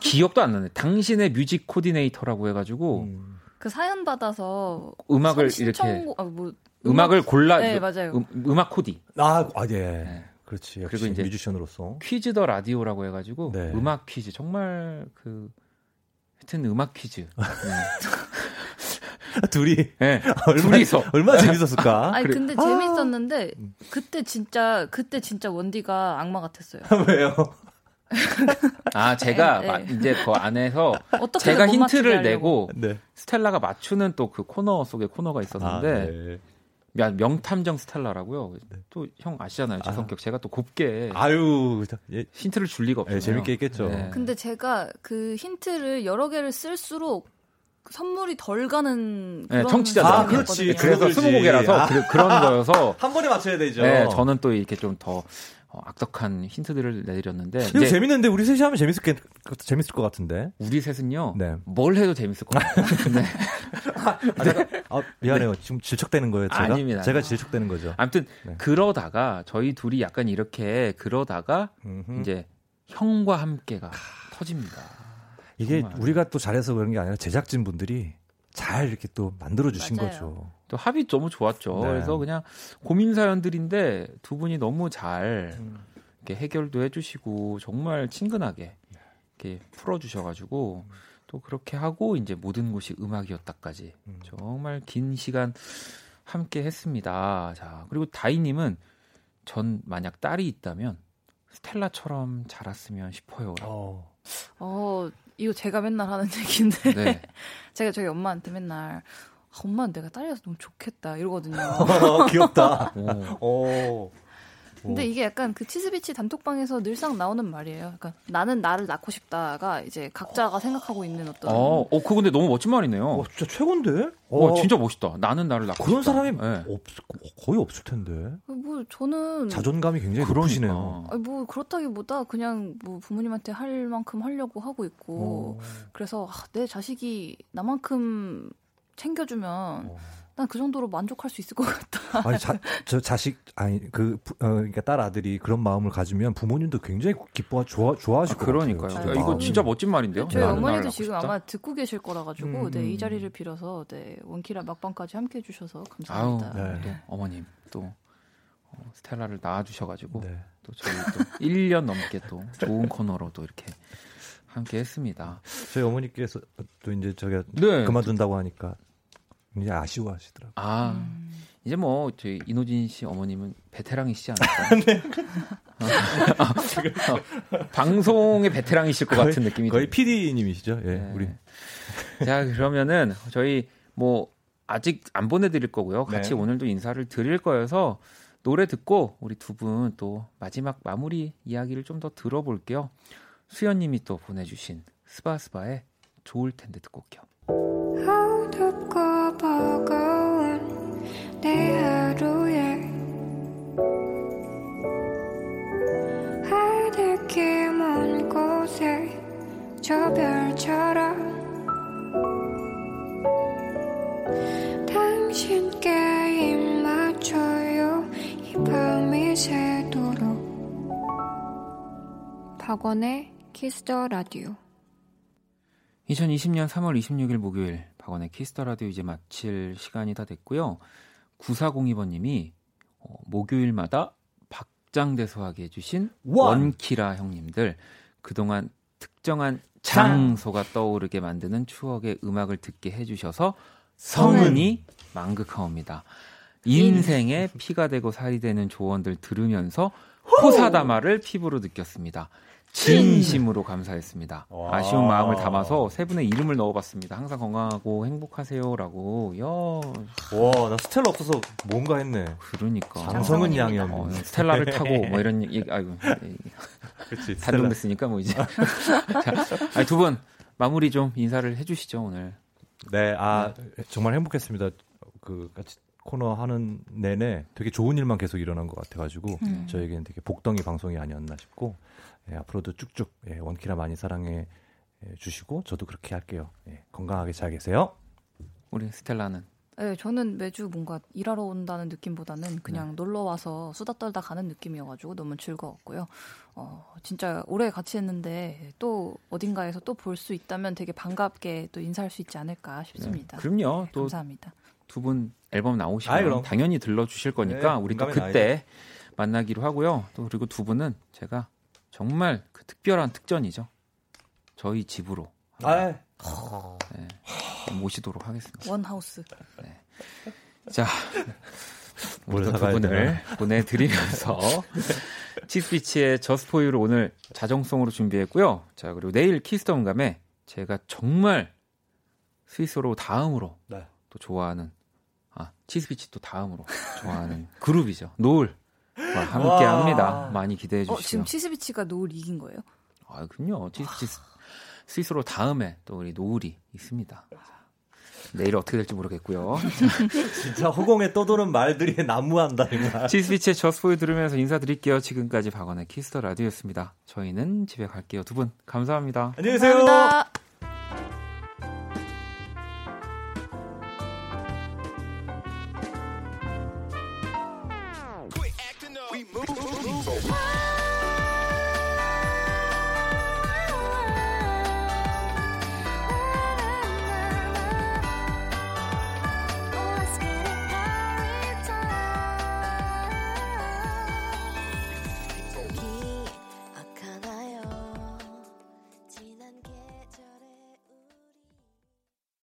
기억도 안 나네. 당신의 뮤직 코디네이터라고 해가지고 음. 그 사연 받아서 음악을 이렇게 아, 뭐, 음악을 골라 네 맞아요. 음, 악 코디. 아, 아 예. 네. 그렇지. 그리고 이제 뮤지션으로서 퀴즈 the 라디오라고 해가지고 네. 음악 퀴즈 정말 그 하여튼 음악 퀴즈. 네. (laughs) 둘이 네. (laughs) 얼마, 둘이서 얼마나 재밌었을까? (laughs) 아니 근데 아~ 재밌었는데 그때 진짜 그때 진짜 원디가 악마 같았어요. 왜요? 아 제가 네, 네. 이제 그 안에서 제가 힌트를 내고 네. 스텔라가 맞추는 또 그 코너 속에 코너가 있었는데 아, 네. 명탐정 스텔라라고요. 네. 또형 아시잖아요. 제 아. 성격. 제가 또 곱게 아유 예. 힌트를 줄 리가 없어요. 예, 재밌게 했겠죠. 네. 근데 제가 그 힌트를 여러 개를 쓸수록 선물이 덜 가는 네, 청취자들. 아, 그렇지. 그래서 스무 곡이라서 아. 그, 런 거여서 (laughs) 한 번에 맞춰야 되죠. 네, 저는 또 이렇게 좀더 어, 악덕한 힌트들을 내드렸는데 이거 재밌는데 우리 셋이 하면 재밌을 게 재밌을 것 같은데 우리 셋은요 네. 뭘 해도 재밌을 것 같아요. (laughs) 네. 아, 제가, 아, 미안해요 네. 지금 질척되는 거예요 제가 아닙니다. 제가 질척되는 거죠. 아무튼 네. 그러다가 저희 둘이 약간 이렇게 그러다가 음흠. 이제 형과 함께가 터집니다. 이게 정말. 우리가 또 잘해서 그런 게 아니라 제작진 분들이 잘 이렇게 또 만들어 주신 거죠. 또 합이 너무 좋았죠. 네. 그래서 그냥 고민 사연들인데 두 분이 너무 잘 음. 이렇게 해결도 해주시고 정말 친근하게 이렇게 풀어주셔가지고 또 그렇게 하고 이제 모든 곳이 음악이었다까지 음. 정말 긴 시간 함께 했습니다. 자 그리고 다이님은 전 만약 딸이 있다면 스텔라처럼 자랐으면 싶어요. 어. 어, 이거 제가 맨날 하는 (laughs) 얘기인데 네. 제가 저희 엄마한테 맨날 엄마 는 내가 딸이라서 너무 좋겠다 이러거든요. (laughs) 귀엽다. 오. 근데 이게 약간 그 치즈비치 단톡방에서 늘상 나오는 말이에요. 그러니까 나는 나를 낳고 싶다가 이제 각자가 생각하고 있는 어떤. 어, 어, 그 근데 너무 멋진 말이네요. 어, 진짜 최고인데? 어, 어, 진짜 멋있다. 나는 나를 낳고 그런 싶다. 사람이 네. 없, 거의 없을 텐데. 뭐 저는 자존감이 굉장히 그러시네요. 아니, 뭐 그렇다기보다 그냥 뭐 부모님한테 할 만큼 하려고 하고 있고. 어. 그래서 아, 내 자식이 나만큼 챙겨주면 어. 난 그 정도로 만족할 수 있을 것 같다. (laughs) 아니, 자, 저 자식, 아니, 그, 어, 그러니까 딸 아들이 그런 마음을 가지면 부모님도 굉장히 기뻐, 좋아, 좋아하실 아, 그러니까요. 같아요. 야, 이거 진짜 멋진 말인데요? 저희 어머니도 지금 아마 듣고 계실 거라가지고, 음, 네, 이 음. 자리를 빌어서, 네, 원키라 막방까지 함께 해주셔서 감사합니다. 아유, 네. 또 어머님, 또, 어, 스텔라를 낳아주셔가지고, 네. 또 저희 또 (laughs) 1년 넘게 또 좋은 코너로 또 이렇게 함께 했습니다. 저희 어머니께서 또 이제 저가 네. 그만둔다고 하니까 굉장히 아쉬워하시더라고요. 아, 음. 이제 뭐 저희 이노진 씨 어머님은 베테랑이시지 않을까? (laughs) 네. 어, 방송의 베테랑이실 것 거의, 같은 느낌이 거의 PD님이시죠. 예, 네. 우리. 자 그러면은 저희 뭐 아직 안 보내드릴 거고요. 같이 네. 오늘도 인사를 드릴 거여서 노래 듣고 우리 두 분 또 마지막 마무리 이야기를 좀 더 들어볼게요. 수연님이 또 보내주신 스바스바의 좋을 텐데 듣고 올게요. 버거운 내 하루에 하늘길 먼 곳에 저 별처럼 당신께 입 맞춰요. 이 밤이 새도록. 박원의 키스 the 라디오 2020년 3월 26일 목요일 박원의 키스 the 라디오 이제 마칠 시간이 다 됐고요. 9402번 님이 어, 목요일마다 박장대소하게 해주신 원. 원키라 형님들 그동안 특정한 장소가 떠오르게 만드는 추억의 음악을 듣게 해주셔서 성은이 망극하옵니다. 인생에 피가 되고 살이 되는 조언들 들으면서 호사다마를 피부로 느꼈습니다. 진심으로 감사했습니다. 와. 아쉬운 마음을 담아서 세 분의 이름을 넣어봤습니다. 항상 건강하고 행복하세요라고. 야. 와, 나 스텔라 없어서 뭔가 했네. 그러니까. 장성은 양이었네. 어, 스텔라를 타고 뭐 이런 얘기, (laughs) 아이고. 그렇지. 단종됐으니까 뭐 이제. (laughs) 자, 두 분 마무리 좀 인사를 해주시죠 오늘. 네, 아 네. 정말 행복했습니다. 그 같이 코너 하는 내내 되게 좋은 일만 계속 일어난 것 같아가지고 음. 저에게는 되게 복덩이 방송이 아니었나 싶고 예, 앞으로도 쭉쭉 예, 원키라 많이 사랑해 예, 주시고 저도 그렇게 할게요. 예, 건강하게 잘 계세요. 우리 스텔라는 네, 저는 매주 뭔가 일하러 온다는 느낌보다는 그냥 네. 놀러 와서 수다 떨다 가는 느낌이어가지고 너무 즐거웠고요. 어, 진짜 오래 같이 했는데 또 어딘가에서 또 볼 수 있다면 되게 반갑게 또 인사할 수 있지 않을까 싶습니다. 네, 그럼요. 네, 감사합니다. 두 분 앨범 나오시면 아이, 당연히 들러 주실 거니까 네, 우리 또 그때 나이죠. 만나기로 하고요. 또 그리고 두 분은 제가 정말 그 특별한 특전이죠. 저희 집으로. 아, 네, 모시도록 하겠습니다. 원하우스. 네. 자, 우리 두 분을 보내드리면서 (laughs) 치스피치의 저스포유를 오늘 자정송으로 준비했고요. 자 그리고 내일 키스덤감에 제가 정말 스위스로 다음으로 네. 또 좋아하는 아 치스피치 또 다음으로 좋아하는 그룹이죠. 노을 함께 합니다. 많이 기대해 어, 주시고요. 어, 지금 치스비치가 노을 이긴 거예요? 아, 그럼요. 치스비치 스위스로 다음에 또 우리 노을이 있습니다. 내일 어떻게 될지 모르겠고요. (laughs) 진짜 허공에 떠도는 말들이 난무한다. 치스비치의 Just For You 들으면서 인사드릴게요. 지금까지 박원의 키스 the 라디오였습니다. 저희는 집에 갈게요. 두 분 감사합니다. 안녕히 계세요. 감사합니다.